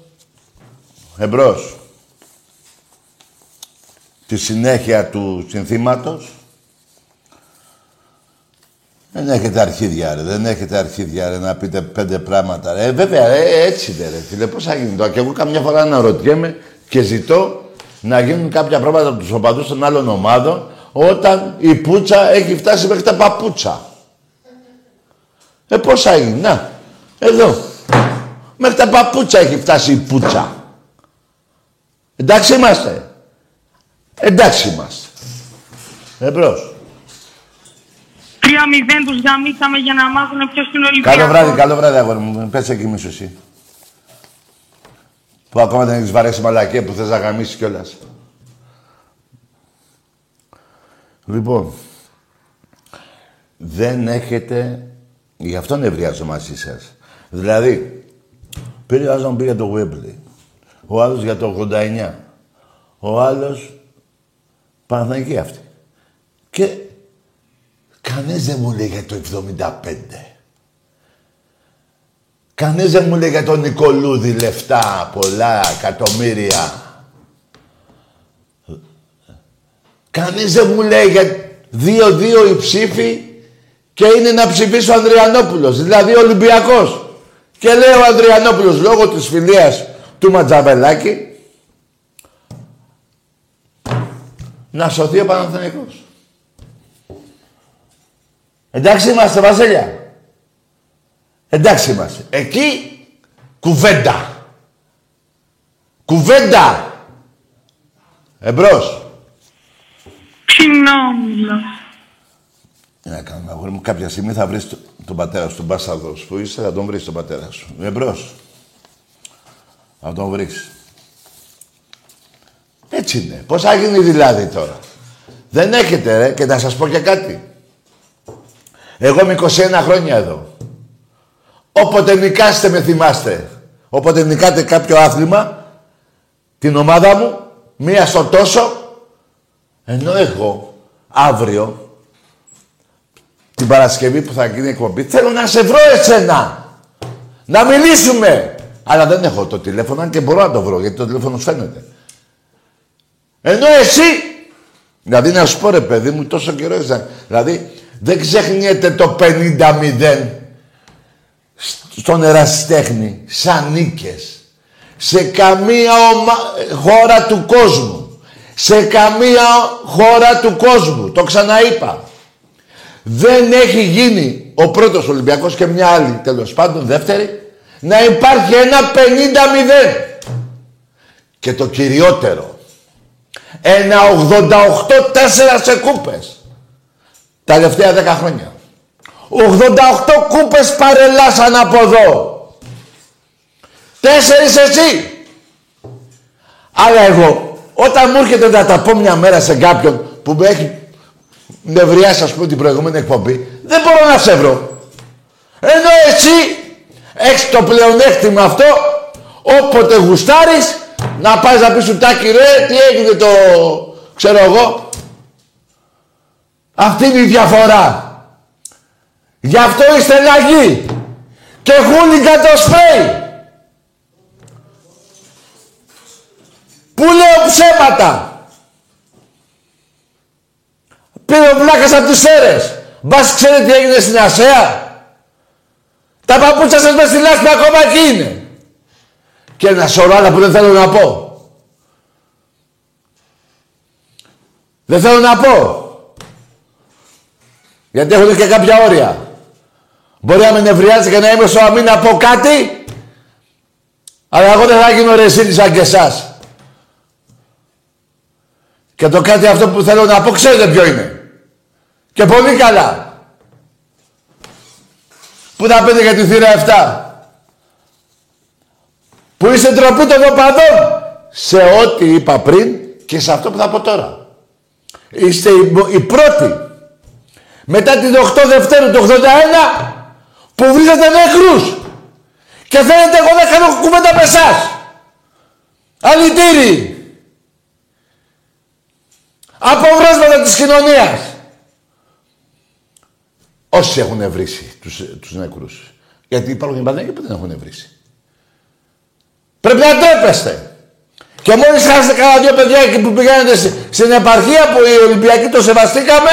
Εμπρός. Τη συνέχεια του συνθήματος. Δεν έχετε αρχίδια, ρε. Δεν έχετε αρχίδια, ρε, να πείτε πέντε πράγματα. Ρε. Ε, βέβαια, ε, έτσι είναι, ρε. Φίλε, πώς θα γίνει τώρα. Και εγώ καμιά φορά αναρωτιέμαι και ζητώ να γίνουν κάποια πράγματα από τους οπαδούς των άλλων ομάδων όταν η πουτσα έχει φτάσει μέχρι τα παπούτσα. Ε, πώς θα γίνει, να. Εδώ. Μέχρι τα παπούτσα έχει φτάσει η πουτσα. Εντάξει είμαστε. Εντάξει είμαστε. Εμπρός. 3-0 τους γαμίσαμε για να μάθουν ποιος είναι ο Ολυμπιακός. Καλό βράδυ, καλό βράδυ, αγόρι μου. Πες εκεί μισό εσύ. Που ακόμα δεν έχεις βαρέσει μαλακία που θες να γαμίσεις κιόλας. Λοιπόν, δεν έχετε... Γι' αυτό νευριάζω μαζί σας. Δηλαδή, πήρε ο άλλος να μου πει για το Wembley. Ο άλλος για το 89. Ο άλλος Παναθηναϊκή αυτή. Και κανείς δεν μου λέει για το 75. Κανείς δεν μου λέει για τον Νικολούδη λεφτά, πολλά, εκατομμύρια. Κανείς δεν μου λέει για δύο-δύο οι ψήφοι και είναι να ψηφίσει ο Ανδριανόπουλος, δηλαδή ο Ολυμπιακός. Και λέει ο Ανδριανόπουλος λόγω της φιλίας του Ματζαβελάκη να σωθεί ο Παναθηναϊκός. Εντάξει είμαστε, Βασίλια. Εντάξει είμαστε. Εκεί κουβέντα. Κουβέντα. Εμπρός. Κοινόμουλα. Τι να κάνω, αγόρι μου, κάποια στιγμή θα βρεις το- τον πατέρα σου, τον Μπάσαδο που είσαι, θα τον βρεις τον πατέρα σου. Εμπρός. Θα τον βρεις. Έτσι είναι. Πώς θα γίνει δηλαδή τώρα. Δεν έχετε ρε, και να σας πω και κάτι. Εγώ είμαι 21 χρόνια εδώ. Όποτε νικάστε με θυμάστε. Όποτε νικάτε κάποιο άθλημα, την ομάδα μου, μία στο τόσο, ενώ εγώ αύριο, την Παρασκευή που θα γίνει η εκπομπή, θέλω να σε βρω εσένα. Να μιλήσουμε. Αλλά δεν έχω το τηλέφωνο, αν και μπορώ να το βρω, γιατί το τηλέφωνο φαίνεται. Ενώ εσύ, δηλαδή να σου πω ρε παιδί μου, τόσο καιρό είσαι, δηλαδή δεν ξεχνιέται το 50-0 στον ερασιτέχνη, σαν νίκες. Σε καμία ομα- χώρα του κόσμου. Σε καμία χώρα του κόσμου. Το ξαναείπα. Δεν έχει γίνει ο πρώτος Ολυμπιακός και μια άλλη τέλος πάντων, δεύτερη, να υπάρχει ένα 50-0. Και το κυριότερο, ένα 88-4 σε κούπες. Τα τελευταία 10 χρόνια. 88 κούπες παρελάσαν από εδώ. Τέσσερις εσύ. Αλλά εγώ, όταν μου έρχεται να τα πω μια μέρα σε κάποιον που με έχει νευριάσει, ας πούμε, την προηγούμενη εκπομπή, δεν μπορώ να σε βρω. Ενώ εσύ έχεις το πλεονέκτημα αυτό, όποτε γουστάρεις, να πας να πεις σου τάκι ρε, τι έγινε το, ξέρω εγώ. Αυτή είναι η διαφορά. Γι' αυτό είστε λαγοί. Και χούλιγκα το σπρέι. Πού λέω ψέματα. Πήρε ο βλάκας από τις αίρες. Μπας ξέρετε τι έγινε στην Ασέα. Τα παπούτσα σας μες στη λάσπη ακόμα εκεί είναι. Και ένα σωρό άλλα που δεν θέλω να πω. Δεν θέλω να πω. Γιατί έχουν και κάποια όρια. Μπορεί να με νευριάζει και να είμαι στο αμήν να πω κάτι, αλλά εγώ δεν θα γίνω ρεσίλη σαν και εσάς. Και το κάτι αυτό που θέλω να πω ξέρετε ποιο είναι. Και πολύ καλά. Πού θα πείτε για τη θύρα 7. Που είστε ντροπή των οπαδών. Σε ό,τι είπα πριν και σε αυτό που θα πω τώρα. Είστε οι, οι πρώτοι. Μετά την 8 Δευτέρου του 81 που βρίζετε νεκρούς. Και θέλετε εγώ να κάνω κουβέντα με εσάς. Αλητήρι. Αποβράσματα της κοινωνίας. Όσοι έχουν βρήσει τους, τους νεκρούς. Γιατί υπάρχουν οι που δεν έχουν βρήσει. Πρέπει να τρέπεστε. Και μόλις χάσετε κανένα δύο παιδιά εκεί που πηγαίνετε στην επαρχία που οι Ολυμπιακοί το σεβαστήκαμε,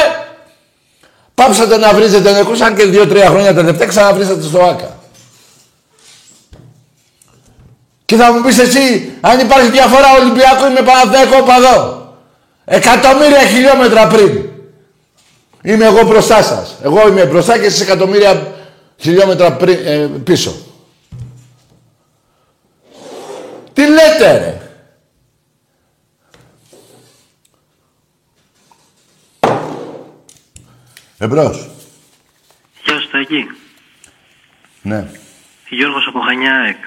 πάψατε να βρίζετε νεκρούς, αν και δύο-τρία χρόνια τελευταία ξαναβρίσατε στο ΆΚΑ. Και θα μου πεις εσύ, αν υπάρχει διαφορά Ολυμπιακού με Παναθηναϊκό παδό. Εκατομμύρια χιλιόμετρα πριν. Είμαι εγώ μπροστά σας. Εγώ είμαι μπροστά και εσείς εκατομμύρια χιλιόμετρα πριν, ε, πίσω. Τι λέτε ρε; Εμπρός. Γεια σου Τάκη. Ναι, Γιώργος από Χανιά ΑΕΚ.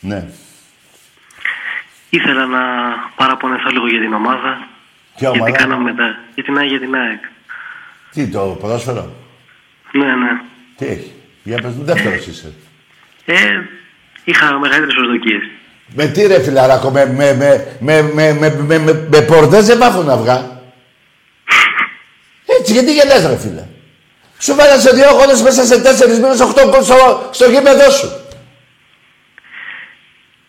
ναι. Ήθελα να παραπονεθώ λίγο για την ομάδα. Ποια γιατί ομάδα; κάναμε τα... Για την ΑΕΚ, για την ΑΕΚ. Τι, το ποδόσφαιρο; Ναι, ναι. Τι έχει; Για πες μου, δεύτερος είσαι. Ε, είχα μεγαλύτερες προσδοκίες. Με τι ρε φιλαράκο, με, με, με, με, με, με, με, με, με πορτές δεν βάφουν αυγά. Έτσι, γιατί γελάς ρε φίλε. Σου βάλα σε δύο χώρες μέσα σε τέσσερις μήνες οχτώ γκολ στο, στο γήπεδο σου.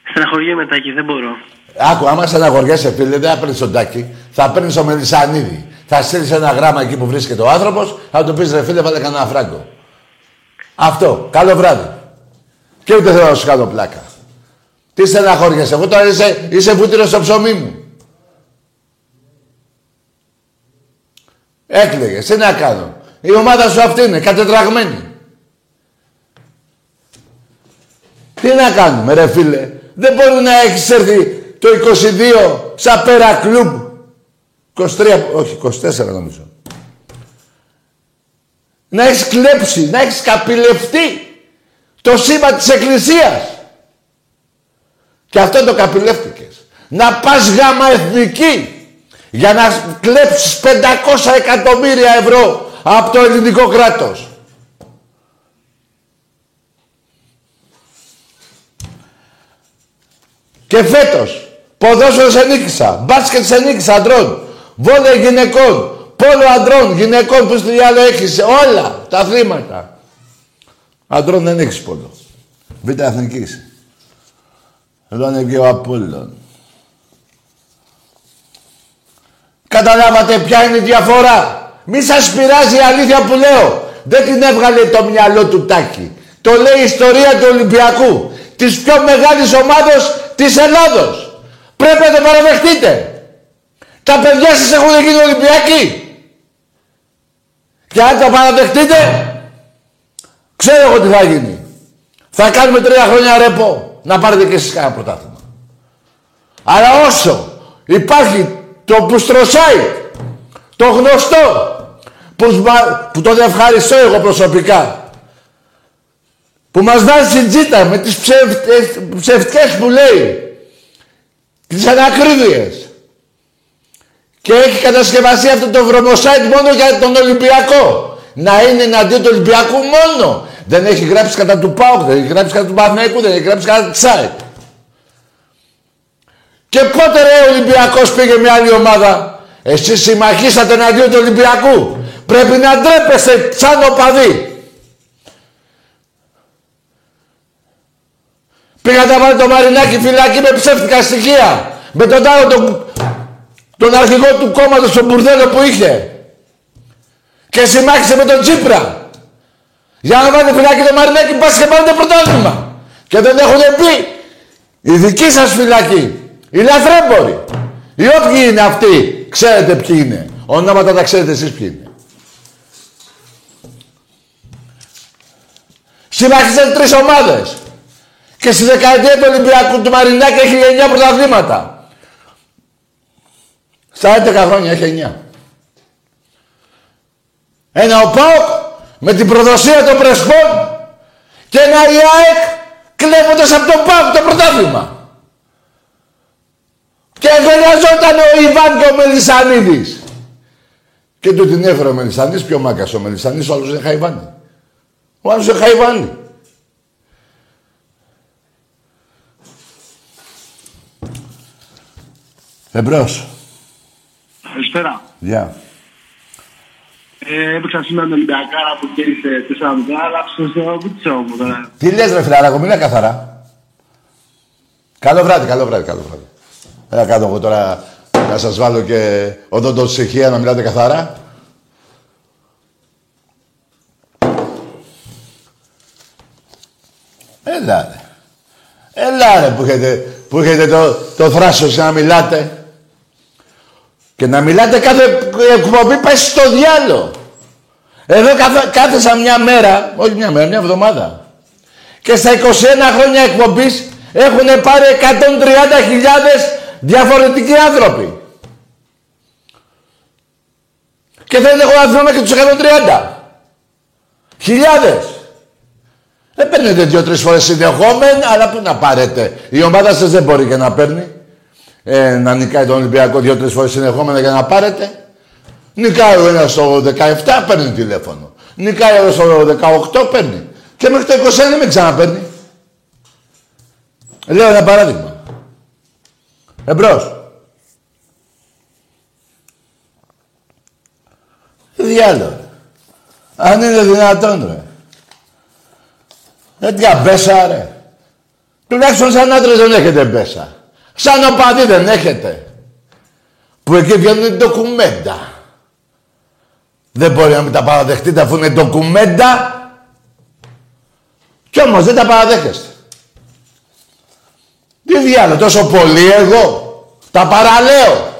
Στεναχωριέμαι Τάκη, δεν μπορώ. Άκου, άμα στεναχωριέσαι φίλε, δεν θα παίρνεις τον τάκι. Θα παίρνεις το Μελισανίδη. Θα στείλεις ένα γράμμα εκεί που βρίσκεται ο άνθρωπος, θα του πεις ρε φίλε, βάλε κανένα φράγκο. Αυτό. Καλό βράδυ. Και ούτε θέλω να σου κάνω πλάκα. Τι στεναχώριεσαι. Εγώ τώρα είσαι, είσαι βούτυρος στο ψωμί μου. Έκλαιγες. Τι να κάνω. Η ομάδα σου αυτή είναι. Κατετραγμένη. Τι να κάνουμε ρε φίλε. Δεν μπορεί να έχεις έρθει το 22 σαν πέρα κλουμπ. 23, όχι 24 νομίζω. Να έχεις κλέψει, να έχεις καπηλευτεί το σήμα της Εκκλησίας. Και αυτό το καπηλεύτηκες. Να πας γάμα εθνική για να κλέψεις 500 εκατομμύρια ευρώ από το ελληνικό κράτος. Και φέτος, ποδόσφαιρο σε νίκησα, μπάσκετ σε νίκησα αντρών, βόλε γυναικών, πόλο αντρών, γυναικών που στη άλλο έχεις, όλα τα αθλήματα. Αντρών δεν έχεις πόλο. Β' εθνικής. Εδώ είναι και ο Απόλλων. Καταλάβατε ποια είναι η διαφορά; Μη σας πειράζει η αλήθεια που λέω. Δεν την έβγαλε το μυαλό του Τάκη. Το λέει η ιστορία του Ολυμπιακού. Της πιο μεγάλης ομάδος της Ελλάδος. Πρέπει να το παραδεχτείτε. Τα παιδιά σας έχουν γίνει Ολυμπιακοί. Και αν το παραδεχτείτε, ξέρω εγώ τι θα γίνει. Θα κάνουμε τρία χρόνια ρεπό. Να πάρετε και εσείς κανένα πρωτάθλημα. Αλλά όσο υπάρχει το που στρωσάει, το γνωστό, που, σμα- που τον ευχαριστώ εγώ προσωπικά, που μας βάζει τζίτα με τις ψευτες, ψευτικές που λέει, τις ανακρίβειες. Και έχει κατασκευαστεί αυτό το βρωμοσάιτ μόνο για τον Ολυμπιακό. Να είναι εναντίον του Ολυμπιακού μόνο. Δεν έχει γράψει κατά του ΠΑΟΚ, δεν έχει γράψει κατά του Παναθηναϊκού, δεν έχει γράψει κατά της ΑΕΚ. Και πότε ρε ο Ολυμπιακός πήγε μια άλλη ομάδα; Εσείς συμμαχίσατε εναντίον του Ολυμπιακού. Πρέπει να ντρέπεστε σαν οπαδί. Πήγατε να βάλετε το Μαρινάκι φυλακή με ψεύτικα στοιχεία. Με τον άλλο τον, τον αρχηγό του κόμματος, τον μπουρδέλο που είχε. Και συμμάχισε με τον Τσίπρα. Για να βάλετε φυλακή το Μαρινάκι πας και πάρετε πρωτάθλημα. Και δεν έχουν πει η δική σας φυλακή. Οι λαθρέμποροι. Οι όποιοι είναι αυτοί. Ξέρετε ποιοι είναι. Ονόματα τα ξέρετε εσείς ποιοι είναι. Συμμαχίσατε τρεις ομάδες. Και στη δεκαετία του Ολυμπιακού του Μαρινάκη έχει 9 πρωταθλήματα. Στα 11 χρόνια έχει 9. Ένα ο ΠΑΟΚ με την προδοσία των Πρεσπών και ένα η ΑΕΚ κλέβοντας από τον ΠΑΟΚ το πρωτάθλημα. Και εμφανιζόταν ο Ιβάν και ο Μελισανίδης. Και του την έφερε ο Μελισανίδης, πιο μάκας ο Μελισανίδης, ο άλλος είναι Χαϊβάνη. Ο άλλος είναι Χαϊβάνη. Εμπρός. Καλησπέρα. Γεια. Ε, έπαιξα σήμερα με Ολυμπιακάρα που κέρδισε 4-0, αλλά στο βουτσό μου τώρα. Τι λες ρε φιλαράκο, μιλά καθαρά. Καλό βράδυ, καλό βράδυ, καλό βράδυ. Έλα κάτω εγώ τώρα να σας βάλω και οδοντοσυχεία να μιλάτε καθαρά. Έλα ρε. Έλα ρε που έχετε, που έχετε το, το θράσος να μιλάτε. Και να μιλάτε κάθε εκπομπή πάει στο διάλο. Εδώ καθ, κάθεσα μια μέρα, όχι μια μέρα, μια εβδομάδα. Και στα 21 χρόνια εκπομπής έχουν πάρει 130.000 διαφορετικοί άνθρωποι. Και δεν έχω να θυμάμαι και τους 130. Χιλιάδες. Δεν παίρνετε δύο-τρεις φορές συνεχόμενα, αλλά πού να πάρετε. Η ομάδα σας δεν μπορεί και να παίρνει. Ε, να νικάει τον Ολυμπιακό δύο-τρεις φορές συνεχόμενα για να πάρετε. Νικάει ο ένας στο 17, παίρνει τηλέφωνο. Νικάει εδώ στο 18, παίρνει. Και μέχρι το 21 δεν με ξαναπαίρνει. Λέω ένα παράδειγμα. Εμπρός. Τι διάλογο. ρε. Αν είναι δυνατόν, ρε. Τέτοια μπέσα, ρε. Τουλάχιστον σαν άντρες δεν έχετε μπέσα. Σαν οπαδί δεν έχετε. Που εκεί βγαίνουν ντοκουμέντα. Δεν μπορεί να μην τα παραδεχτείτε αφού είναι ντοκουμέντα. Κι όμως δεν τα παραδέχεστε. Τι διάλογο, τόσο πολύ εγώ. Τα παραλέω.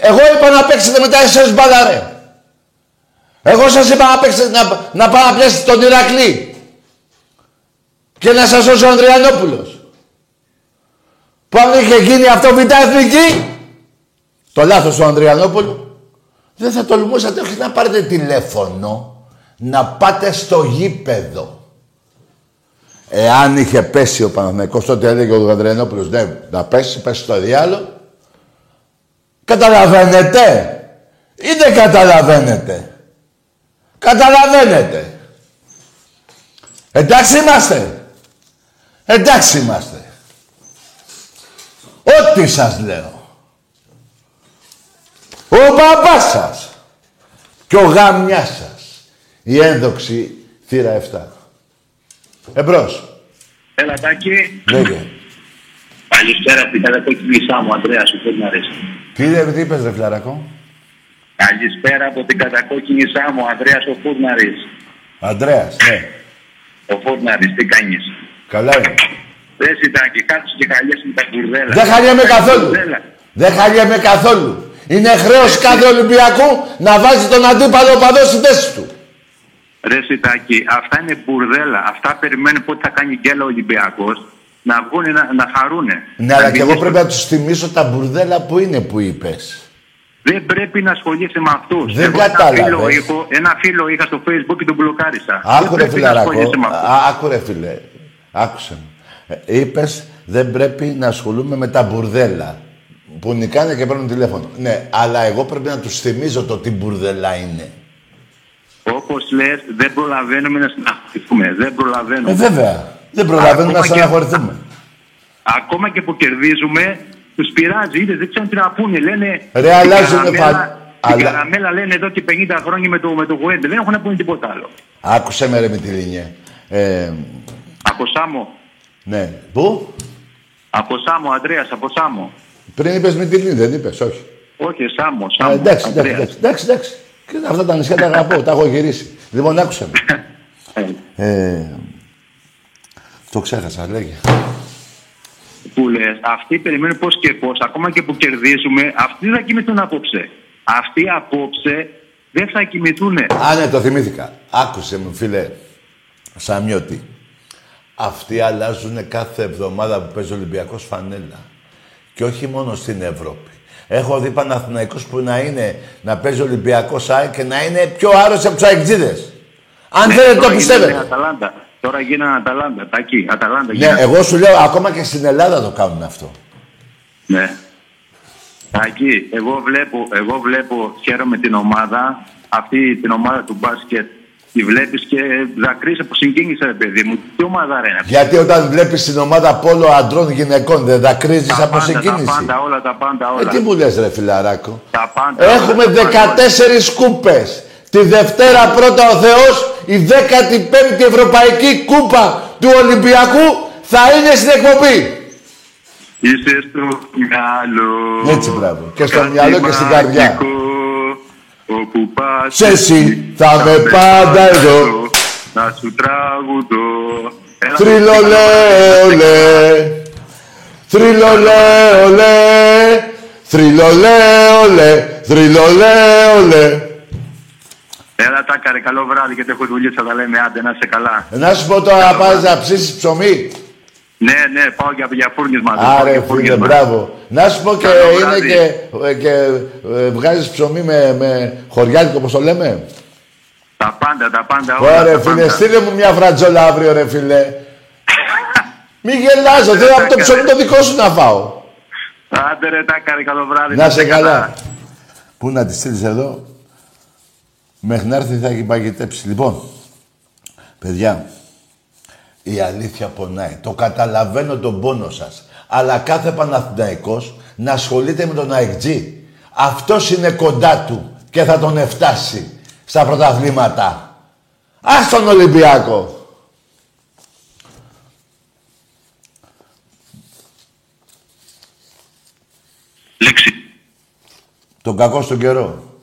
Εγώ είπα να παίξετε μετά εσείς μπάλα ρε. Εγώ σας είπα να παίξετε, να, να πάω να πιάσετε τον Ηρακλή. Και να σας σώσει ο Ανδριανόπουλος. Που αν είχε γίνει αυτό β' εθνική, το λάθος του Ανδριανόπουλου, δεν θα τολμούσατε όχι να πάρετε τηλέφωνο, να πάτε στο γήπεδο. Εάν είχε πέσει ο Παναθηναϊκός, τότε έλεγε ο Ανδριανόπουλος, ναι, να πέσει, πέσει στο διάλογο. Καταλαβαίνετε; Ή δεν καταλαβαίνετε. Καταλαβαίνετε. Εντάξει είμαστε. Εντάξει είμαστε. Ό,τι σας λέω. Ο μπαμπάς σας και ο γάμιάς σας. Η ένδοξη θύρα 7. Εμπρός. Έλα, Τάκη. Λέγε. Καλησπέρα από την κατακόκκινη μου, Ανδρέα, σου πώς να αρέσει. Τι είναι, τι είπες ρε φιλαρακό. Καλησπέρα από την κατακόκκινη μου, Ανδρέα, ο Φούρναρης. Αντρέας, ναι. Ο Φούρναρης, τι κάνεις; Καλά είναι. Δεν Τάκη, κάτσε και χαλιέσαι με τα μπουρδέλα. Δεν χαλιέμαι καθόλου. Μπουρδέλα. Δεν χαλιέμαι καθόλου. Είναι χρέος κάθε Ολυμπιακού να βάζει τον αντίπαλο παδό στη θέση του. Ρε Σιτάκη, αυτά είναι μπουρδέλα. Αυτά περιμένουν πότε θα κάνει γκέλα ο Ολυμπιακός να βγουν να, να χαρούνε. Ναι, αλλά Να και εγώ μιλήσουν. πρέπει να τους θυμίσω τα μπουρδέλα που είναι που είπες. Δεν πρέπει να ασχολείσαι με αυτούς. Δεν Εγώ ένα κατάλαβες. φίλο, έχω, ένα φίλο είχα στο facebook και τον μπλοκάρισα. Άκου ρε δεν πρέπει να φιλαράκο. ασχολείσαι με αυτούς. Α, Άκου ρε φίλε. Άκουσε με. Ε, είπες δεν πρέπει να ασχολούμαι με τα μπουρδέλα. Που νικάνε και παίρνουν τηλέφωνο. Ναι, αλλά εγώ πρέπει να τους θυμίζω το τι μπουρδέλα είναι. Όπως λες, δεν προλαβαίνουμε να συναχωρηθούμε. Δεν προλαβαίνουμε. Ε, βέβαια. Δεν προλαβαίνουμε να Ακόμα και- στεναχωρηθούμε. Ακόμα και που κερδίζουμε, τους πειράζει. Είδες, δεν ξέρουν τι να πούνε. Λένε. Ρε, την αλλάζουνε καραμέλα- φα- Την αλλά- καραμέλα λένε εδώ και 50 χρόνια με το, με το Γουέντε. Δεν έχουν να πούνε τίποτα άλλο. Άκουσε με ρε Μητυλίνιε. Ε, Από Σάμο. Ναι. Πού; Από Σάμο, Αντρέας, από Σάμο. Πριν είπες Μητυλίνη, δεν είπες, όχι. Όχι, Σάμο, Ε, Σάμο. εντάξει, εντάξει, Ανδρέας. εντάξει, εντάξει, εντάξει. Και αυτά τα νησιά τα αγαπώ, τα έχω γυρίσει. Λοιπόν, άκουσε με. Ε, Ε, το ξέχασα, λέγε. που λες, αυτοί περιμένουν πώς και πώς, ακόμα και που κερδίζουμε, αυτοί δεν θα κοιμηθούν απόψε. Αυτοί απόψε δεν θα κοιμηθούν. Α, ναι, το θυμήθηκα. Άκουσε με, φίλε, Σαμιώτη. Αυτοί αλλάζουν κάθε εβδομάδα που παίζει ο Ολυμπιακός φανέλα. Και όχι μόνο στην Ευρώπη. Έχω δει Παναθηναϊκός που να είναι, να παίζει Ολυμπιακός ΑΕΚ και να είναι πιο άρρωστοι από τους αεξίδες. Αν Ναι, δεν το τώρα πιστεύετε. γίνανε Αταλάντα. Τώρα γίνανε Αταλάντα. Τα εκεί. Αταλάντα Ναι, γίνανε. εγώ σου λέω, ακόμα και στην Ελλάδα το κάνουν αυτό. Ναι. Εκεί, εγώ βλέπω, εγώ βλέπω, χαίρομαι την ομάδα, αυτή την ομάδα του μπάσκετ, τη βλέπεις και δακρύς από συγκίνηση, ρε παιδί μου. Τι ομάδα ρε είναι αυτή; Γιατί όταν βλέπεις την ομάδα πόλο αντρών γυναικών δεν δακρύζεις Τα από πάντα, συγκίνηση; τα πάντα, όλα, τα πάντα, Ε, όλα. τι μου λες ρε φιλαράκο; Τα πάντα. Έχουμε όλα, τα πάντα. 14 κούπες. Τη Δευτέρα πρώτα ο Θεός, η 15η Ευρωπαϊκή Κούπα του Ολυμπιακού θα είναι στην εκπομπή. Είσαι στο μυαλό. Έτσι, μπράβο. Και στο κάτι μυαλό και στην καρδιά. Μαγικό, Όπου πας Σε εσύ θα με πάντα εδώ. Να σου τραγουδώ. Έλα, Θρυλολέ, ολέ. Θρυλολέ, ολέ. Θρυλολέ, ολέ. Θρυλολέ, ολέ. Έλα τα καρε, καλό βράδυ και το έχω δουλειά, θα τα λέμε άντε, να είσαι καλά. Να σου πω τώρα, πας να ψήσεις ψωμί. Ναι, ναι, πάω για, για φούρνισμα. πάω Άρε για φίλε, φούρνισμα. μπράβο. Να σου πω και Καλό είναι βράδυ. και, ε, και ε, βγάζεις ψωμί με, με χωριάτικο, όπως το λέμε; Τα πάντα, τα πάντα, όλα. Ωραία, τα φίλε, πάντα. στείλε μου μια φρατζόλα αύριο, ρε φίλε. Μη γελάζω, θέλω από το ψωμί το δικό σου να φάω. Άντε ρε, τα καρε, καλό βράδυ. Να σε καλά. Πού να τη στείλεις εδώ; Μέχρι να έρθει θα έχει παγιτέψει. Λοιπόν, παιδιά, η αλήθεια πονάει. Το καταλαβαίνω τον πόνο σας. Αλλά κάθε Παναθηναϊκός να ασχολείται με τον ΑΕΚΤΖ. Αυτός είναι κοντά του και θα τον εφτάσει στα πρωταθλήματα. Ας τον Ολυμπιακό. Λέξη. Τον κακό στον καιρό.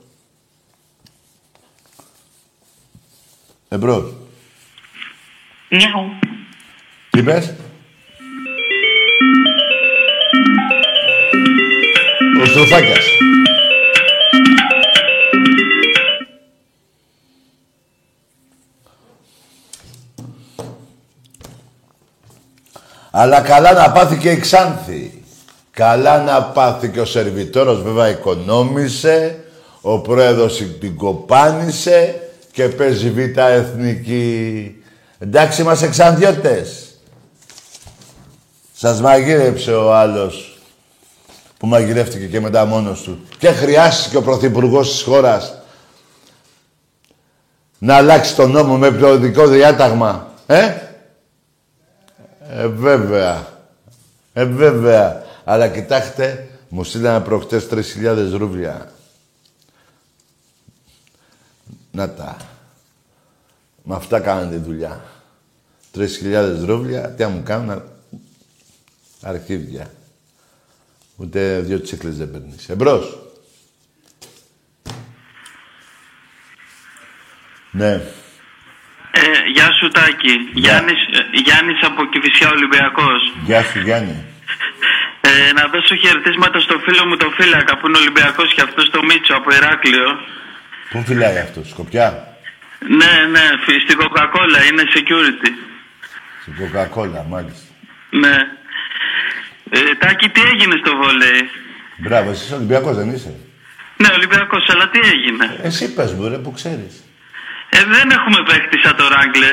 Εμπρός. Νιάου. Τι είπες; Ο Στροφάκιας. Αλλά καλά να πάθει και η Ξάνθη. Καλά να πάθει και ο σερβιτόρος βέβαια οικονόμησε, ο πρόεδρος την κοπάνισε και παίζει β' εθνική. Εντάξει είμαστε εξανδιώτες. Σας μαγείρεψε ο άλλος που μαγειρεύτηκε και μετά μόνος του. Και χρειάστηκε ο Πρωθυπουργός της χώρας να αλλάξει τον νόμο με προοδικό διάταγμα. Ε; Ε, βέβαια. Ε, βέβαια. Αλλά κοιτάξτε, μου στείλανε προχτές 3.000 ρούβλια. Να τα. Με αυτά κάνανε τη δουλειά. 3.000 ρούβλια, τι να μου κάνουν, αρχίδια. Ούτε δύο τσίκλες δεν παίρνεις. Εμπρός. Ναι. Ε, γεια σου Τάκη. Γιάννης, ε, Γιάννης από Κηφισιά Ολυμπιακός. Γεια σου Γιάννη. Ε, να δώσω χαιρετίσματα στο φίλο μου το Φύλακα που είναι Ολυμπιακός και αυτός το Μίτσο από Ηράκλειο. Πού φυλάει αυτός, Σκοπιά; Ναι, ναι, φι- στην Coca-Cola είναι security. Στην Coca-Cola, μάλιστα. Ναι. Ε, Τάκη, τι έγινε στο βόλεϊ; Μπράβο, εσύ είσαι Ολυμπιακός δεν είσαι; Ναι, Ολυμπιακός, αλλά τι έγινε; Εσύ πες μου ρε, που ξέρεις. Ε, δεν έχουμε παίχτη σαν το Ράγκλε.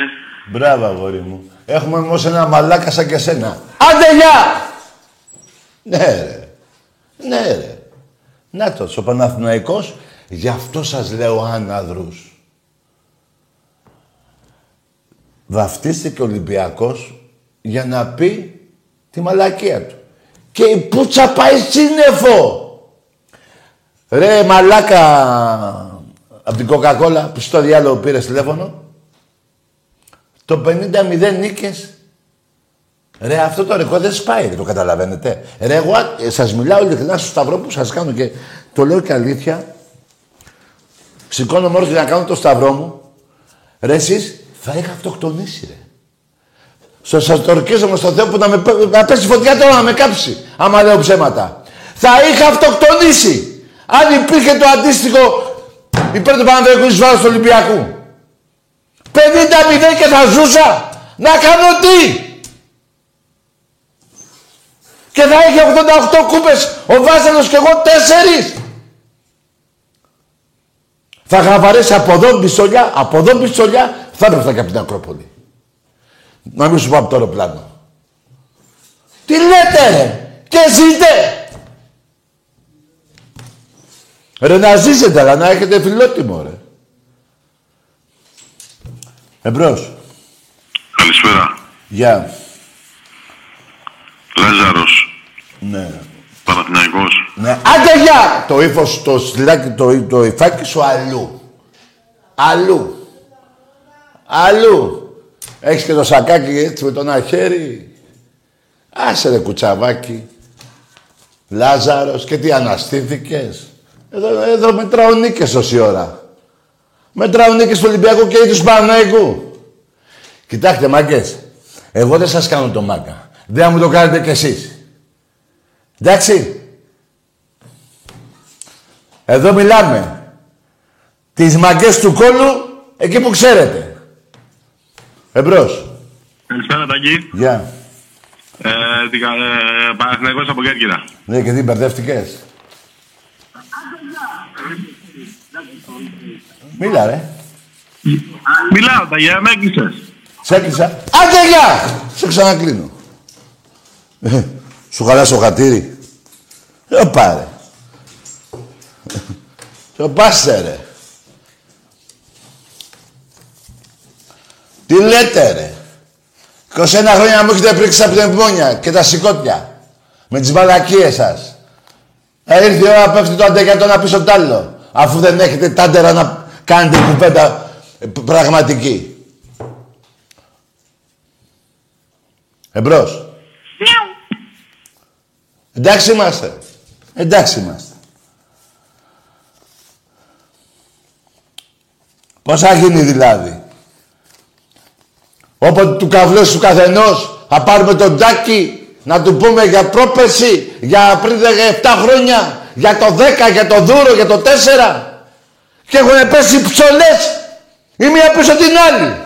Μπράβο, αγόρι μου. Έχουμε όμως ένα μαλάκα σαν και σένα. Άντε, γεια! Ναι, ρε. Ναι, ρε. Να το, ο Παναθηναϊκός, γι' αυτό σας λέω άναδρους. Βαφτίστηκε ο Ολυμπιακός για να πει τη μαλακία του. Και η πουτσα πάει σύννεφο. Ρε μαλάκα από την Coca-Cola που στο διάλογο πήρες τηλέφωνο. Το 50-0 νίκες. Ρε αυτό το ρεκόρ δεν σπάει, το καταλαβαίνετε. Ρε εγώ ε, σας μιλάω ειλικρινά στο σταυρό που σας κάνω και το λέω και αλήθεια. Σηκώνω μόνο για να κάνω το σταυρό μου. Ρε εσείς θα είχα αυτοκτονήσει ρε. Στο σας το ορκίζομαι στο Θεό που να, με, πέ- να πέσει φωτιά τώρα να με κάψει. Άμα λέω ψέματα. Θα είχα αυτοκτονήσει. Αν υπήρχε το αντίστοιχο υπέρ του Παναδιακού εις βάρος του Ολυμπιακού. 50-0 και θα ζούσα. Να κάνω τι; Και θα είχε 88 κούπες ο Βάζελος και εγώ τέσσερις. Θα είχα βαρέσει από εδώ πιστολιά, από εδώ πιστολιά, θα έπρεπε και από την Ακρόπολη. Να μην σου πω από το αεροπλάνο. Τι λέτε ρε, και ζείτε. Ρε να ζήσετε, αλλά να έχετε φιλότιμο ρε. Εμπρός. Καλησπέρα. Γεια. Λάζαρος. Ναι. Παναθηναϊκός. Ναι. Άντε γεια! Το ύφος, το στυλάκι, το, το υφάκι σου αλλού. Αλλού. Αλλού. Έχεις και το σακάκι έτσι με το ένα χέρι. Άσε ρε κουτσαβάκι. Λάζαρος και τι αναστήθηκες. Εδώ, εδώ μετράω νίκες όση ώρα. Μετράω νίκες του Ολυμπιακού και του Παναγικού. Κοιτάξτε μάγκες. Εγώ δεν σας κάνω το μάγκα. Δεν θα μου το κάνετε κι εσείς. Εντάξει. Εδώ μιλάμε. Τις μαγκές του κόλου, εκεί που ξέρετε. Εμπρός. Καλησπέρα Τάκη. Γεια. Ε, τι κα- ε, Παναθηναϊκός από Κέρκυρα. Ναι, και τι μπερδεύτηκες; Μίλα ρε. Μιλάω Τάκη, ε, με έκλεισες. Σε έκλεισα. Άντε γεια! Σε ξανακλίνω. Ε, Σου χαλάσω χατήρι. Ε, πάρε. Σε πάσε ρε. Τι λέτε ρε. 21 χρόνια μου έχετε πρίξει τα πνευμόνια και τα σηκώτια. Με τις μαλακίες σας. Ε, ήρθε η ώρα πέφτει το αντεκατό να πίσω τ' άλλο. Αφού δεν έχετε τάντερα να κάνετε κουβέντα ε, πραγματική. Εμπρός. Εντάξει είμαστε. Εντάξει είμαστε. Πώς θα γίνει δηλαδή; Όποτε του καβλώσει του καθενός θα πάρουμε τον τάκι να του πούμε για πρόπεση, για πριν 7 χρόνια, για το 10, για το δούρο, για το 4. Και έχουν πέσει ψωλές η μία πίσω την άλλη.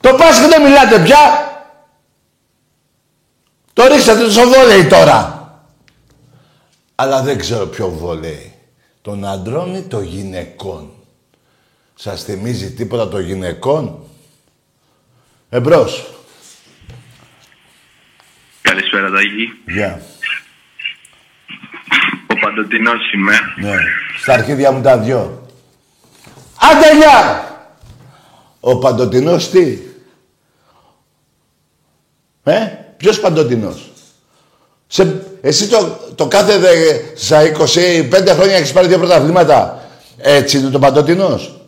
Το Πάσχα δεν μιλάτε πια. Το ρίξατε στο βόλεϊ τώρα. Αλλά δεν ξέρω ποιο βόλεϊ. Των αντρών ή των γυναικών. Σας θυμίζει τίποτα των γυναικών; Εμπρός. Καλησπέρα, Τάκη. Γεια. Ο Παντοτινός είμαι. Ναι. Στα αρχίδια μου τα δυο. Άντε γεια! Ο Παντοτινός τι; Ε, ποιος Παντοτινός; Σε, εσύ το, το κάθε δε, στα 25 χρόνια έχεις πάρει δύο πρωταθλήματα. Έτσι είναι το Παντοτινός;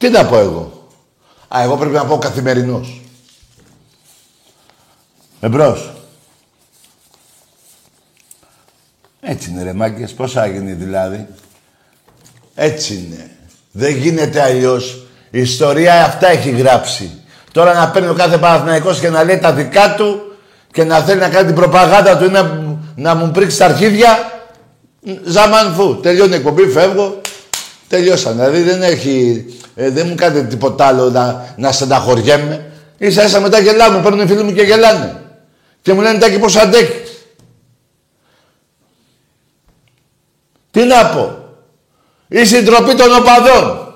Τι να πω εγώ; Α, εγώ πρέπει να πω καθημερινός. Εμπρός. Έτσι είναι ρε μάγκες. Πώς θα γίνει δηλαδή. Έτσι είναι. Δεν γίνεται αλλιώς. Η ιστορία αυτά έχει γράψει. Τώρα να παίρνει ο κάθε Παναθηναϊκός και να λέει τα δικά του και να θέλει να κάνει την προπαγάνδα του ή να, να μου πρίξει τα αρχίδια. Ζαμάν φου. Τελειώνει η εκπομπή, φεύγω. Τελειώσαν. Δηλαδή δεν έχει... Ε, δεν μου κάνετε τίποτα άλλο να, να στεναχωριέμαι. Ίσα ίσα μετά γελάμε. Παίρνουν οι φίλοι μου και γελάνε. Και μου λένε τάκι πώς αντέχεις. Τι να πω. Η συντροπή των οπαδών.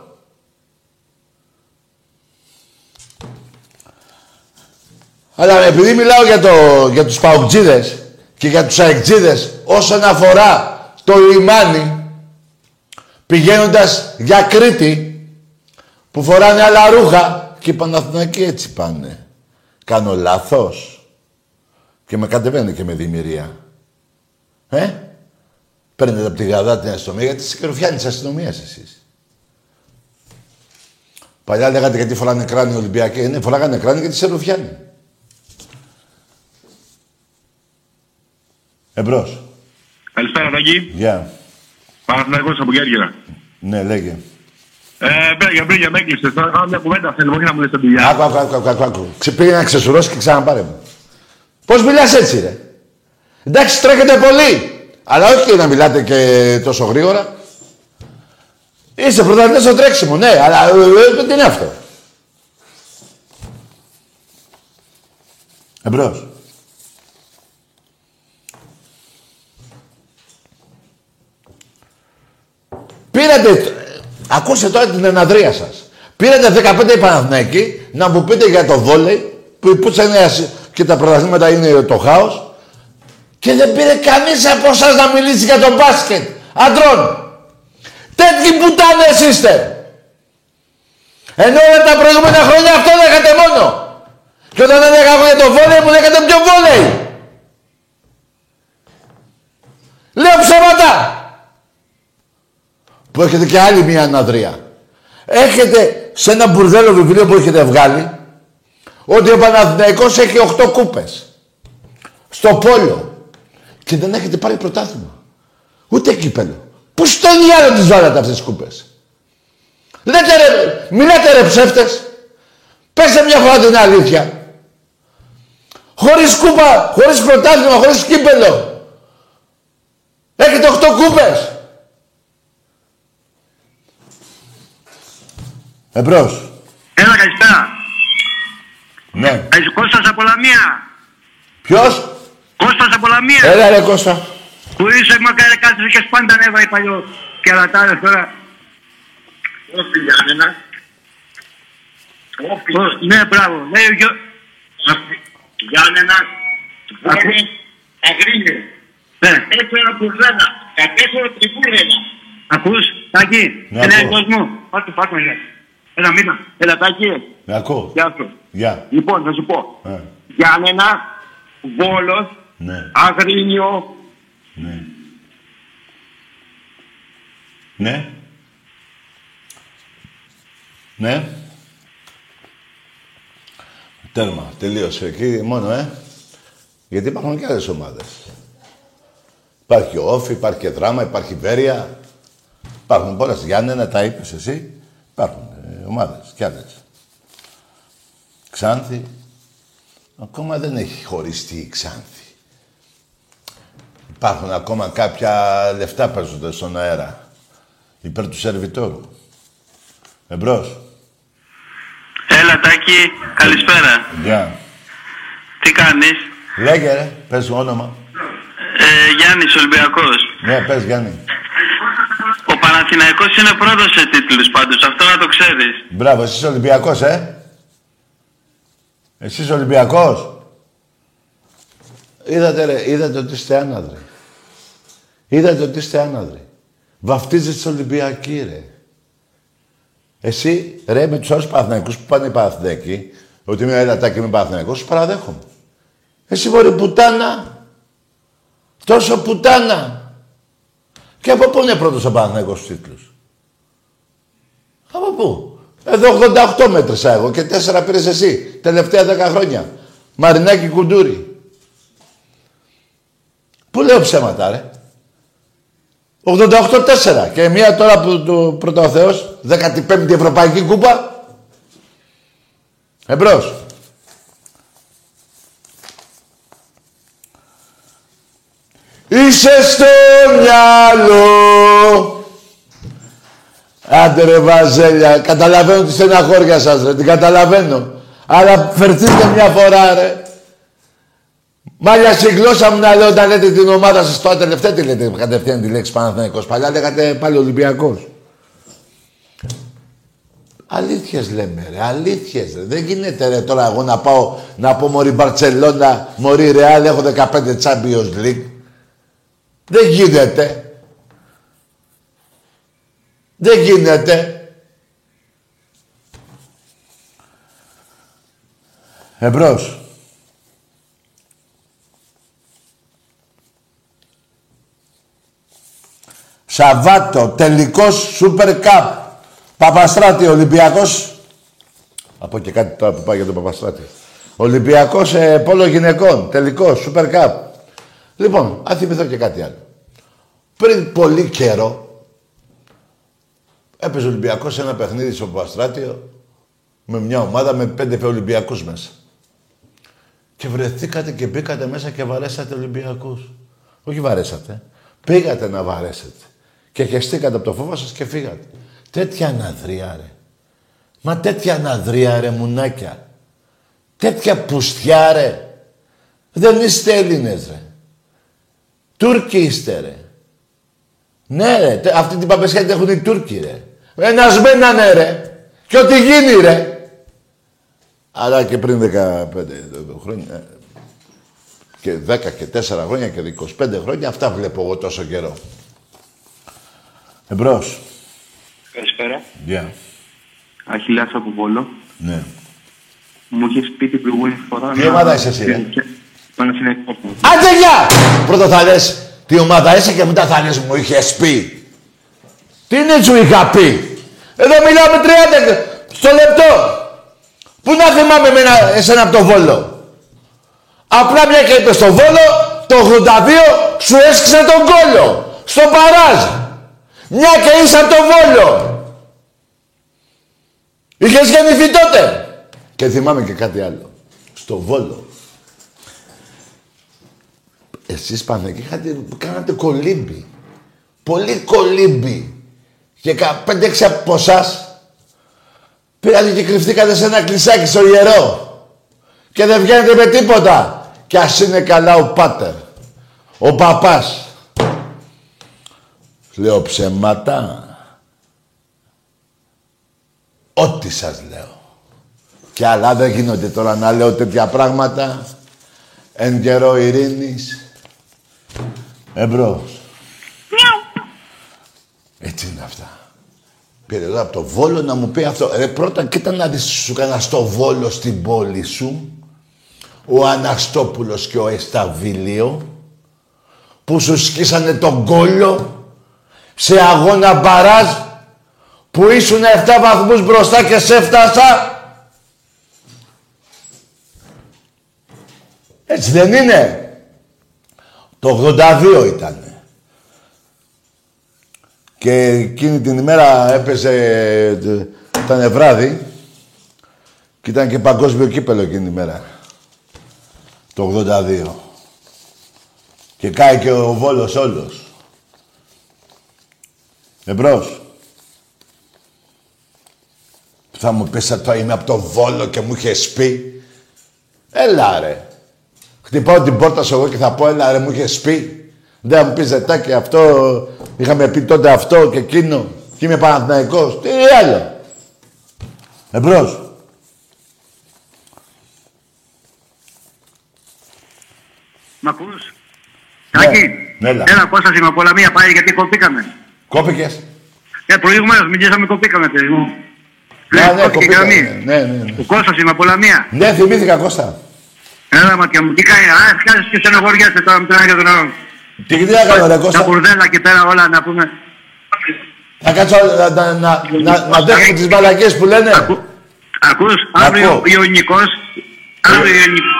Αλλά επειδή μιλάω για, το, για τους παουτζίδες και για τους αεκτζίδες όσον αφορά το λιμάνι πηγαίνοντας για Κρήτη που φοράνε άλλα ρούχα και οι Παναθηναϊκοί έτσι πάνε. Κάνω λάθος. Και με κατεβαίνει και με δημιουργία. Ε, παίρνετε από τη γαδά την αστυνομία γιατί είσαι κροφιάνη τη αστυνομία εσείς. Παλιά λέγατε γιατί φοράνε κράνη Ολυμπιακοί. Ναι, φοράγανε κράνη γιατί σε ρουφιάνοι. Εμπρός. Καλησπέρα, Τάκη. Γεια. Παναθηναϊκός από Γέργερα. Ναι, λέγε. Ε, μπρέγια, μπρέγια, με έκλεισες. Τώρα κάνω μια κουβέντα, θέλω όχι να μου λες τα δουλειά. Άκου, άκου, άκου, άκου, άκου. Ξεπήγε να ξεσουρώσει και ξαναπάρε μου. Πώς μιλάς έτσι, ρε; Εντάξει, τρέχετε πολύ. Αλλά όχι να μιλάτε και τόσο γρήγορα. Είστε πρωταθλητές στο τρέξιμο, ναι, αλλά ε, ε, τι είναι αυτό; Εμπρός. Πήρατε, ακούστε τώρα την εναδρία σας. Πήρατε 15 Παναθηναϊκοί να μου πείτε για το βόλεϊ που η πουτσα είναι ασ- και τα πρωταθλήματα είναι το χάος και δεν πήρε κανείς από εσάς να μιλήσει για το μπάσκετ. Αντρών. Τέτοιοι πουτάνες είστε. Ενώ όλα τα προηγούμενα χρόνια αυτό λέγατε μόνο. Και όταν δεν έκανα για το βόλεϊ μου λέγατε πιο βόλεϊ. Λέω ψέματα. Που έχετε και άλλη μία αναδρία. Έχετε σε ένα μπουρδέλο βιβλίο που έχετε βγάλει ότι ο Παναθηναϊκός έχει 8 κούπες. Στο πόλο. Και δεν έχετε πάρει πρωτάθλημα. Ούτε κύπελο. Πού στο διάλογο τις βάλατε αυτές τις κούπες; Λέτε ρε, μιλάτε ρε ψεύτες. Πέστε μια φορά την αλήθεια. Χωρίς κούπα, χωρίς πρωτάθλημα, χωρίς κύπελο. Έχετε 8 κούπες. Εμπρός. Έλα, καλησπέρα. Ναι. Είσαι Κώστας από Λαμία. Ποιος; Κώστας από Λαμία. Έλα ρε Κώστα. Που είσαι μακάρι κάτσε και πάντα ανέβα η παλιό. Και αλατάρες τώρα. Όχι, Γιάννενα. Ω, Ναι, μπράβο. Λέει ο γιο... Γιάννενα. Βγαίνει αγρίνιο. Ναι. Έξω ένα κουρδάνα. Κατέσσερα τριπούρδενα. Ακούς. Τάκη, Ναι, είναι ακούω. κόσμος; Πάρτε, πάρτε, ναι. Ένα μήνα. Έλα, Τάκη. Με ακούω. Γεια σου. Γεια. Λοιπόν, θα σου πω. Ε, Γιάννενα, Βόλος, Ναι, Αγρίνιο, ναι. Ναι. Ναι. Τέρμα. Τελείωσε. Εκεί μόνο, ε. Γιατί υπάρχουν και άλλες ομάδες. Υπάρχει ο Όφη, υπάρχει και Δράμα, υπάρχει Βέρεια. Υπάρχουν πολλές. Γιάννενα, τα είπες εσύ. Υπάρχουν ε, ομάδες κι άλλες. Ξάνθη. Ακόμα δεν έχει χωριστεί η Ξάνθη. Υπάρχουν ακόμα κάποια λεφτά παίζονται στον αέρα. Υπέρ του σερβιτόρου. Εμπρός. Έλα, Τάκη, καλησπέρα. Γεια. Τι κάνεις; Λέγε ρε, πες όνομα. Ε, Γιάννης Ολυμπιακός. Ναι, πες Γιάννη. Ο Παναθηναϊκός είναι πρώτος σε τίτλους πάντως, αυτό να το ξέρεις. Μπράβο, εσύ είσαι Ολυμπιακός, ε. Εσύ είσαι Ολυμπιακός. Είδατε ρε, είδατε ότι είστε άναδροι. Είδατε ότι είστε άναδροι. Βαφτίζεστε Ολυμπιακοί, ρε. Εσύ, ρε, με τους άλλους Παναθηναϊκούς που πάνε οι Παναθηναϊκοί, ότι είμαι ελατάκι με Παναθηναϊκός, τους παραδέχομαι. Εσύ μπορεί πουτάνα. Τόσο πουτάνα. Και από πού είναι πρώτος ο Παναθηναϊκός στους τίτλους; Από πού; Εδώ 88 μέτρησα εγώ και 4 πήρες εσύ. Τελευταία 10 χρόνια. Μαρινάκι κουντούρι. Πού λέω ψέματα, ρε; 88-4. Και μία τώρα που του πρώτο ο Θεός, 15η Ευρωπαϊκή Κούπα. Εμπρός. Είσαι στο μυαλό. Άντε ρε Βαζέλια, καταλαβαίνω τη στεναχώρια σας ρε, την καταλαβαίνω. Αλλά φερθείτε μια φορά ρε. Μάλια στη γλώσσα μου να λέω όταν λέτε την ομάδα σας τώρα τελευταία τι λέτε κατευθείαν τη λέξη Παναθηναϊκός. Παλιά λέγατε πάλι Ολυμπιακός. Αλήθειες λέμε ρε, αλήθειες ρε. Δεν γίνεται ρε τώρα εγώ να πάω να πω μωρή Μπαρτσελώνα, μωρή Ρεάλ, έχω 15 Champions League. Δεν γίνεται. Δεν γίνεται. Εμπρός. Σαββάτο, τελικός Super Cup. Παπαστράτη, Ολυμπιακός. Από και κάτι τώρα που πάει για τον Παπαστράτη. Ολυμπιακός ε, πόλο γυναικών, τελικός Super Cup. Λοιπόν, αν θυμηθώ και κάτι άλλο. Πριν πολύ καιρό, έπαιζε ο Ολυμπιακός σε ένα παιχνίδι στο Παπαστράτιο με μια ομάδα με πέντε Ολυμπιακούς μέσα. Και βρεθήκατε και μπήκατε μέσα και βαρέσατε Ολυμπιακούς. Όχι βαρέσατε. Πήγατε να βαρέσετε. Και χεστήκατε από το φόβο σας και φύγατε. Τέτοια αναδρία ρε. Μα τέτοια αναδρία ρε μουνάκια. Τέτοια πουστιά ρε. Δεν είστε Έλληνες ρε. Τούρκοι είστε ρε. Ναι ρε, τε- αυτή την παπεσιά την έχουν οι Τούρκοι ρε. Ένας μένανε ρε. Και ό,τι γίνει ρε. Αλλά και πριν 15 χρόνια, ε, και 10 και 4 χρόνια και 25 χρόνια, αυτά βλέπω εγώ τόσο καιρό. Εμπρός. Καλησπέρα. Γεια. Αχιλιάς από Βόλο. Ναι. Μου είχε πει την προηγούμενη φορά. Τι ομάδα είσαι εσύ, ρε; Παναθηναϊκός. Άντε γεια! Πρώτα θα λες τι ομάδα είσαι και μετά θα λες μου είχες πει. Τι είναι σου είχα πει; Εδώ μιλάμε 30 στο λεπτό. Πού να θυμάμαι εμένα, εσένα από το Βόλο; Απλά μια και είπες στο Βόλο, το 82 σου έσκυσε τον κόλο. Στο παράζ. Μια και είσαι από το Βόλο. Είχες γεννηθεί τότε. Και θυμάμαι και κάτι άλλο. Στο Βόλο. Εσείς Παναγική είχατε, κάνατε κολύμπι. Πολύ κολύμπι. Και κα- πέντε-έξι από εσάς πήρατε και κρυφτήκατε σε ένα κλεισάκι στο ιερό. Και δεν βγαίνετε με τίποτα. Κι ας είναι καλά ο πάτερ. Ο παπάς. Λέω ψέματα. Ό,τι σας λέω. Και άλλα δεν γίνονται τώρα να λέω τέτοια πράγματα. Εν καιρό ειρήνης. Εμπρός. Έτσι είναι αυτά. Πήρε εδώ από το Βόλο να μου πει αυτό. Ρε πρώτα κοίτα να δεις τι σου έκανα στο Βόλο στην πόλη σου. Ο Αναστόπουλος και ο Εσταβίλιο που σου σκίσανε τον κόλλο σε αγώνα μπαράζ που ήσουν 7 βαθμούς μπροστά και σε έφτασα. Έτσι δεν είναι. Το 82 ήταν. Και εκείνη την ημέρα έπεσε, ήταν βράδυ και ήταν και παγκόσμιο κύπελο εκείνη την ημέρα. Το 82. Και κάει και ο Βόλος όλος. Εμπρός. Θα μου πεις τώρα είμαι από το Βόλο και μου είχες πει. Έλα ρε. Χτυπάω την πόρτα σου εγώ και θα πω έλα ρε μου είχες πει. Δεν θα μου πεις ζετάκι αυτό, είχαμε πει τότε αυτό και εκείνο. Και είμαι Παναθηναϊκός. Τι άλλο. Εμπρός. Μ' ακούς; Ναι. Τάκη, Ναι, έλα. έλα Κώστας είμαι από Λαμία, πάει γιατί κοπήκαμε. Κόπηκες. Ε, προηγουμένως μιλήσαμε κοπήκαμε, παιδί μου. Ναι, Λέει, ναι, κόπηκε η κοπήκαμε. γραμμή. Ναι, ναι, ναι. Ο Κώστας είμαι από Λαμία. Ναι, θυμήθηκα Κώστα. Έλα ματιά μου, τι κάνει, α, φτιάχνεις και στενοχωριάσαι τώρα με τον ένα και τον άλλον. Τι τι έκανα ρε Τα Κώστα. μπουρδέλα και πέρα όλα να πούμε. Θα κάτσω να, να, να, να, να δέχομαι τις μαλακίες που λένε. Ακού, ακούς, αύριο Ακούω. Ιωνικός, αύριο Ιωνικός.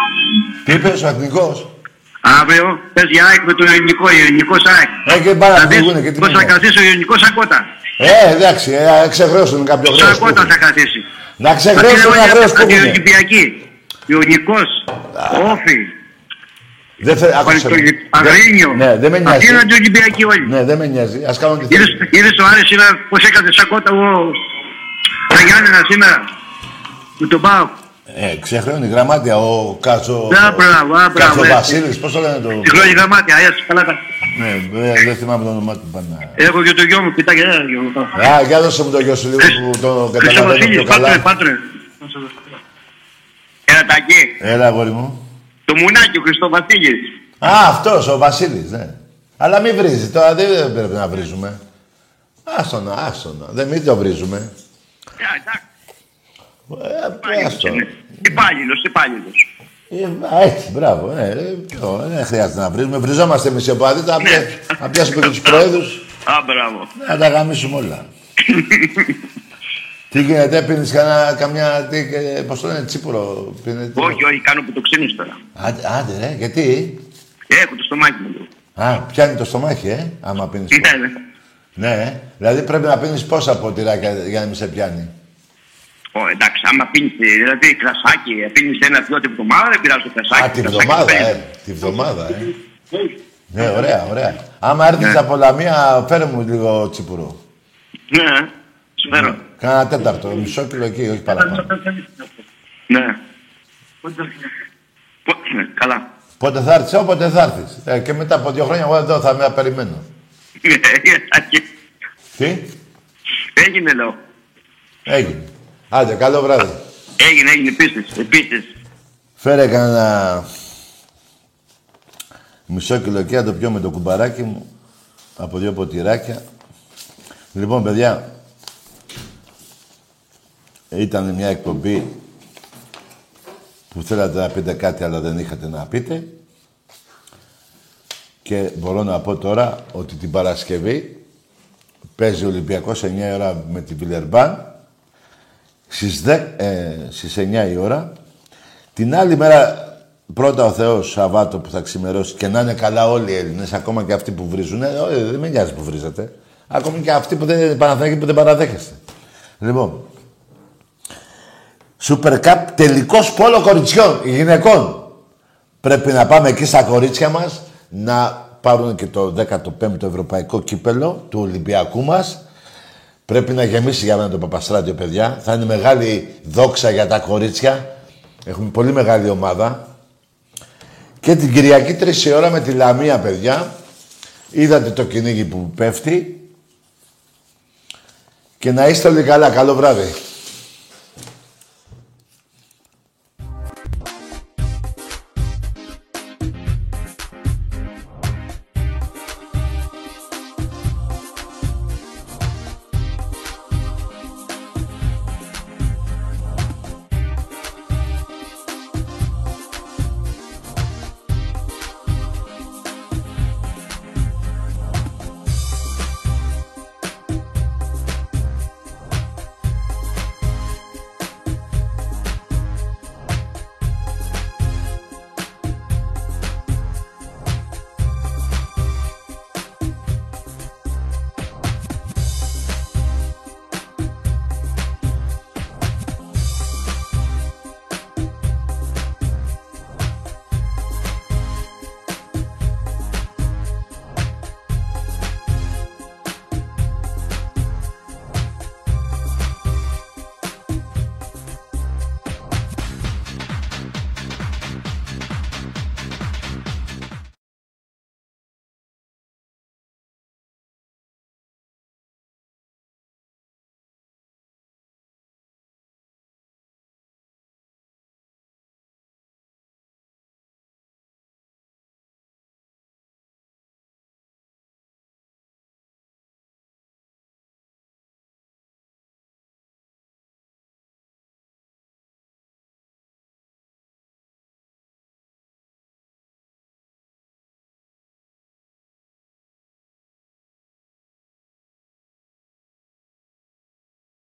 Τι είπες ο εθνικός. Αύριο πες για ΑΕΚ με το Ιωνικό, Ιωνικός ΑΕΚ. Ε, και πάρα Θα να δεις φύγουνε και τι πώς θα μήνυμα. καθίσει ο Ιωνικός σαν κότα. Ε, εντάξει, ε, ξεχρέωσαν κάποιο Σαν χρέος. που κότα έχουν. θα καθίσει. Να ξεχρέωσαν ένα χρέος που έχουν. Ολυμπιακή. Ιωνικός, Όφη, Δεν θε- άκουσε με. Πανετολι- Αγρίνιο. Ναι, δεν με Αυτοί νοιάζει. είναι αντιολυμπιακοί όλοι. Ναι, δεν με νοιάζει. Ας κάνω τι Είδες, θέλει. είδες ο Άρης σήμερα πώς έκανε σαν κότα εγώ τα Γιάννενα σήμερα; Με τον Πάο. Ε, ξεχρέωνει γραμμάτια ο Κάτσο... Ναι, μπράβο, α, μπράβο, Κάτσο έτσι. Βασίλης, πώς το λένε το... Συγχρόνη γραμμάτια, έτσι, καλά τα. Ναι, ε, δεν θυμάμαι το όνομά του πάντα. Έχω και το γιο μου, κοιτά και ένα γιο μου. Α, για δώσε μου το γιο σου λίγο που το καταλαβαίνω Χρυσοβασίλης, πιο πάτρε, καλά. πάτρε. Έλα τακί, Έλα, αγόρι μου. το μουνάκι, ο Χριστοβασίλης. Α, αυτός, ο Βασίλης, ναι. Αλλά μην βρίζει, τώρα δεν πρέπει να βρίζουμε. Άστονα, άστονα. Δεν μην το βρίζουμε. Ε, εντάξει, Ε, άστο. υπάλληλος, υπάλληλος. Ε, α, έτσι, μπράβο. Ναι, ε, ποιο, δεν χρειάζεται να βρίζουμε. Βριζόμαστε εμείς οι οπαδοί, θα Ναι. πια- θα πιάσουμε και τους προέδρους. Α, μπράβο. Να τα γαμίσουμε όλα. τι γίνεται, πίνεις κανένα, καμιά, τι, ε, πώς το λένε, τσίπουρο. Πίνε, τι- Όχι, όχι, κάνω που το ξύνεις τώρα. Άντε, άντε ρε, γιατί; Έχω το στομάχι μου. λίγο. Α, πιάνει το στομάχι, ε, άμα πίνεις. Ναι, πο- ναι. ναι, ε. δηλαδή πρέπει να πίνεις πόσα ποτηράκια για να μην σε πιάνει; Ω, εντάξει, άμα πίνεις, ε, δηλαδή κρασάκι, ε, πίνεις ένα-δυο την εβδομάδα, δεν πειράζει το κρασάκι. Α, τη κρασάκι βδομάδα, παίρνεις. ε. Τη βδομάδα, ε. Ναι, ωραία, ωραία. Άμα έρθεις από Λαμία, φέρε μου λίγο τσίπουρο. Ναι, σου φέρω. Κάνα τέταρτο, μισό κιλό εκεί, όχι παραπάνω. Ναι. Πο- ναι, Καλά. Πότε θα έρθεις, όποτε θα έρθεις. Ε, και μετά από δύο χρόνια εγώ εδώ θα με περιμένω. Τι, Έγινε, λέω. έγινε. Άντε, καλό βράδυ. Έγινε, έγινε, επίσης, επίσης. Φέρε κανένα μισό κιλό εκεί, να το πιω με το κουμπαράκι μου. Από δύο ποτηράκια. Λοιπόν, παιδιά, ήταν μια εκπομπή που θέλατε να πείτε κάτι, αλλά δεν είχατε να πείτε. Και μπορώ να πω τώρα ότι την Παρασκευή παίζει ο Ολυμπιακός 9 η ώρα με την Βιλερμπάν. Στις, 10, ε, στις 9 η ώρα. Την άλλη μέρα, πρώτα ο Θεός, Σαββάτο που θα ξημερώσει και να είναι καλά όλοι οι Έλληνες, ακόμα και αυτοί που βρίζουν. Ε, ε, δεν με νοιάζει που βρίζετε. Ακόμη και αυτοί που δεν είναι Παναθηναϊκοί που δεν παραδέχεστε. Λοιπόν, Super Cup τελικός πόλο κοριτσιών, γυναικών. Πρέπει να πάμε εκεί στα κορίτσια μας να πάρουν και το 15ο Ευρωπαϊκό Κύπελο του Ολυμπιακού μας. Πρέπει να γεμίσει για μένα το Παπαστράτιο, παιδιά. Θα είναι μεγάλη δόξα για τα κορίτσια. Έχουμε πολύ μεγάλη ομάδα. Και την Κυριακή 3 η ώρα με τη Λαμία, παιδιά. Είδατε το κυνήγι που πέφτει. Και να είστε όλοι καλά. Καλό βράδυ.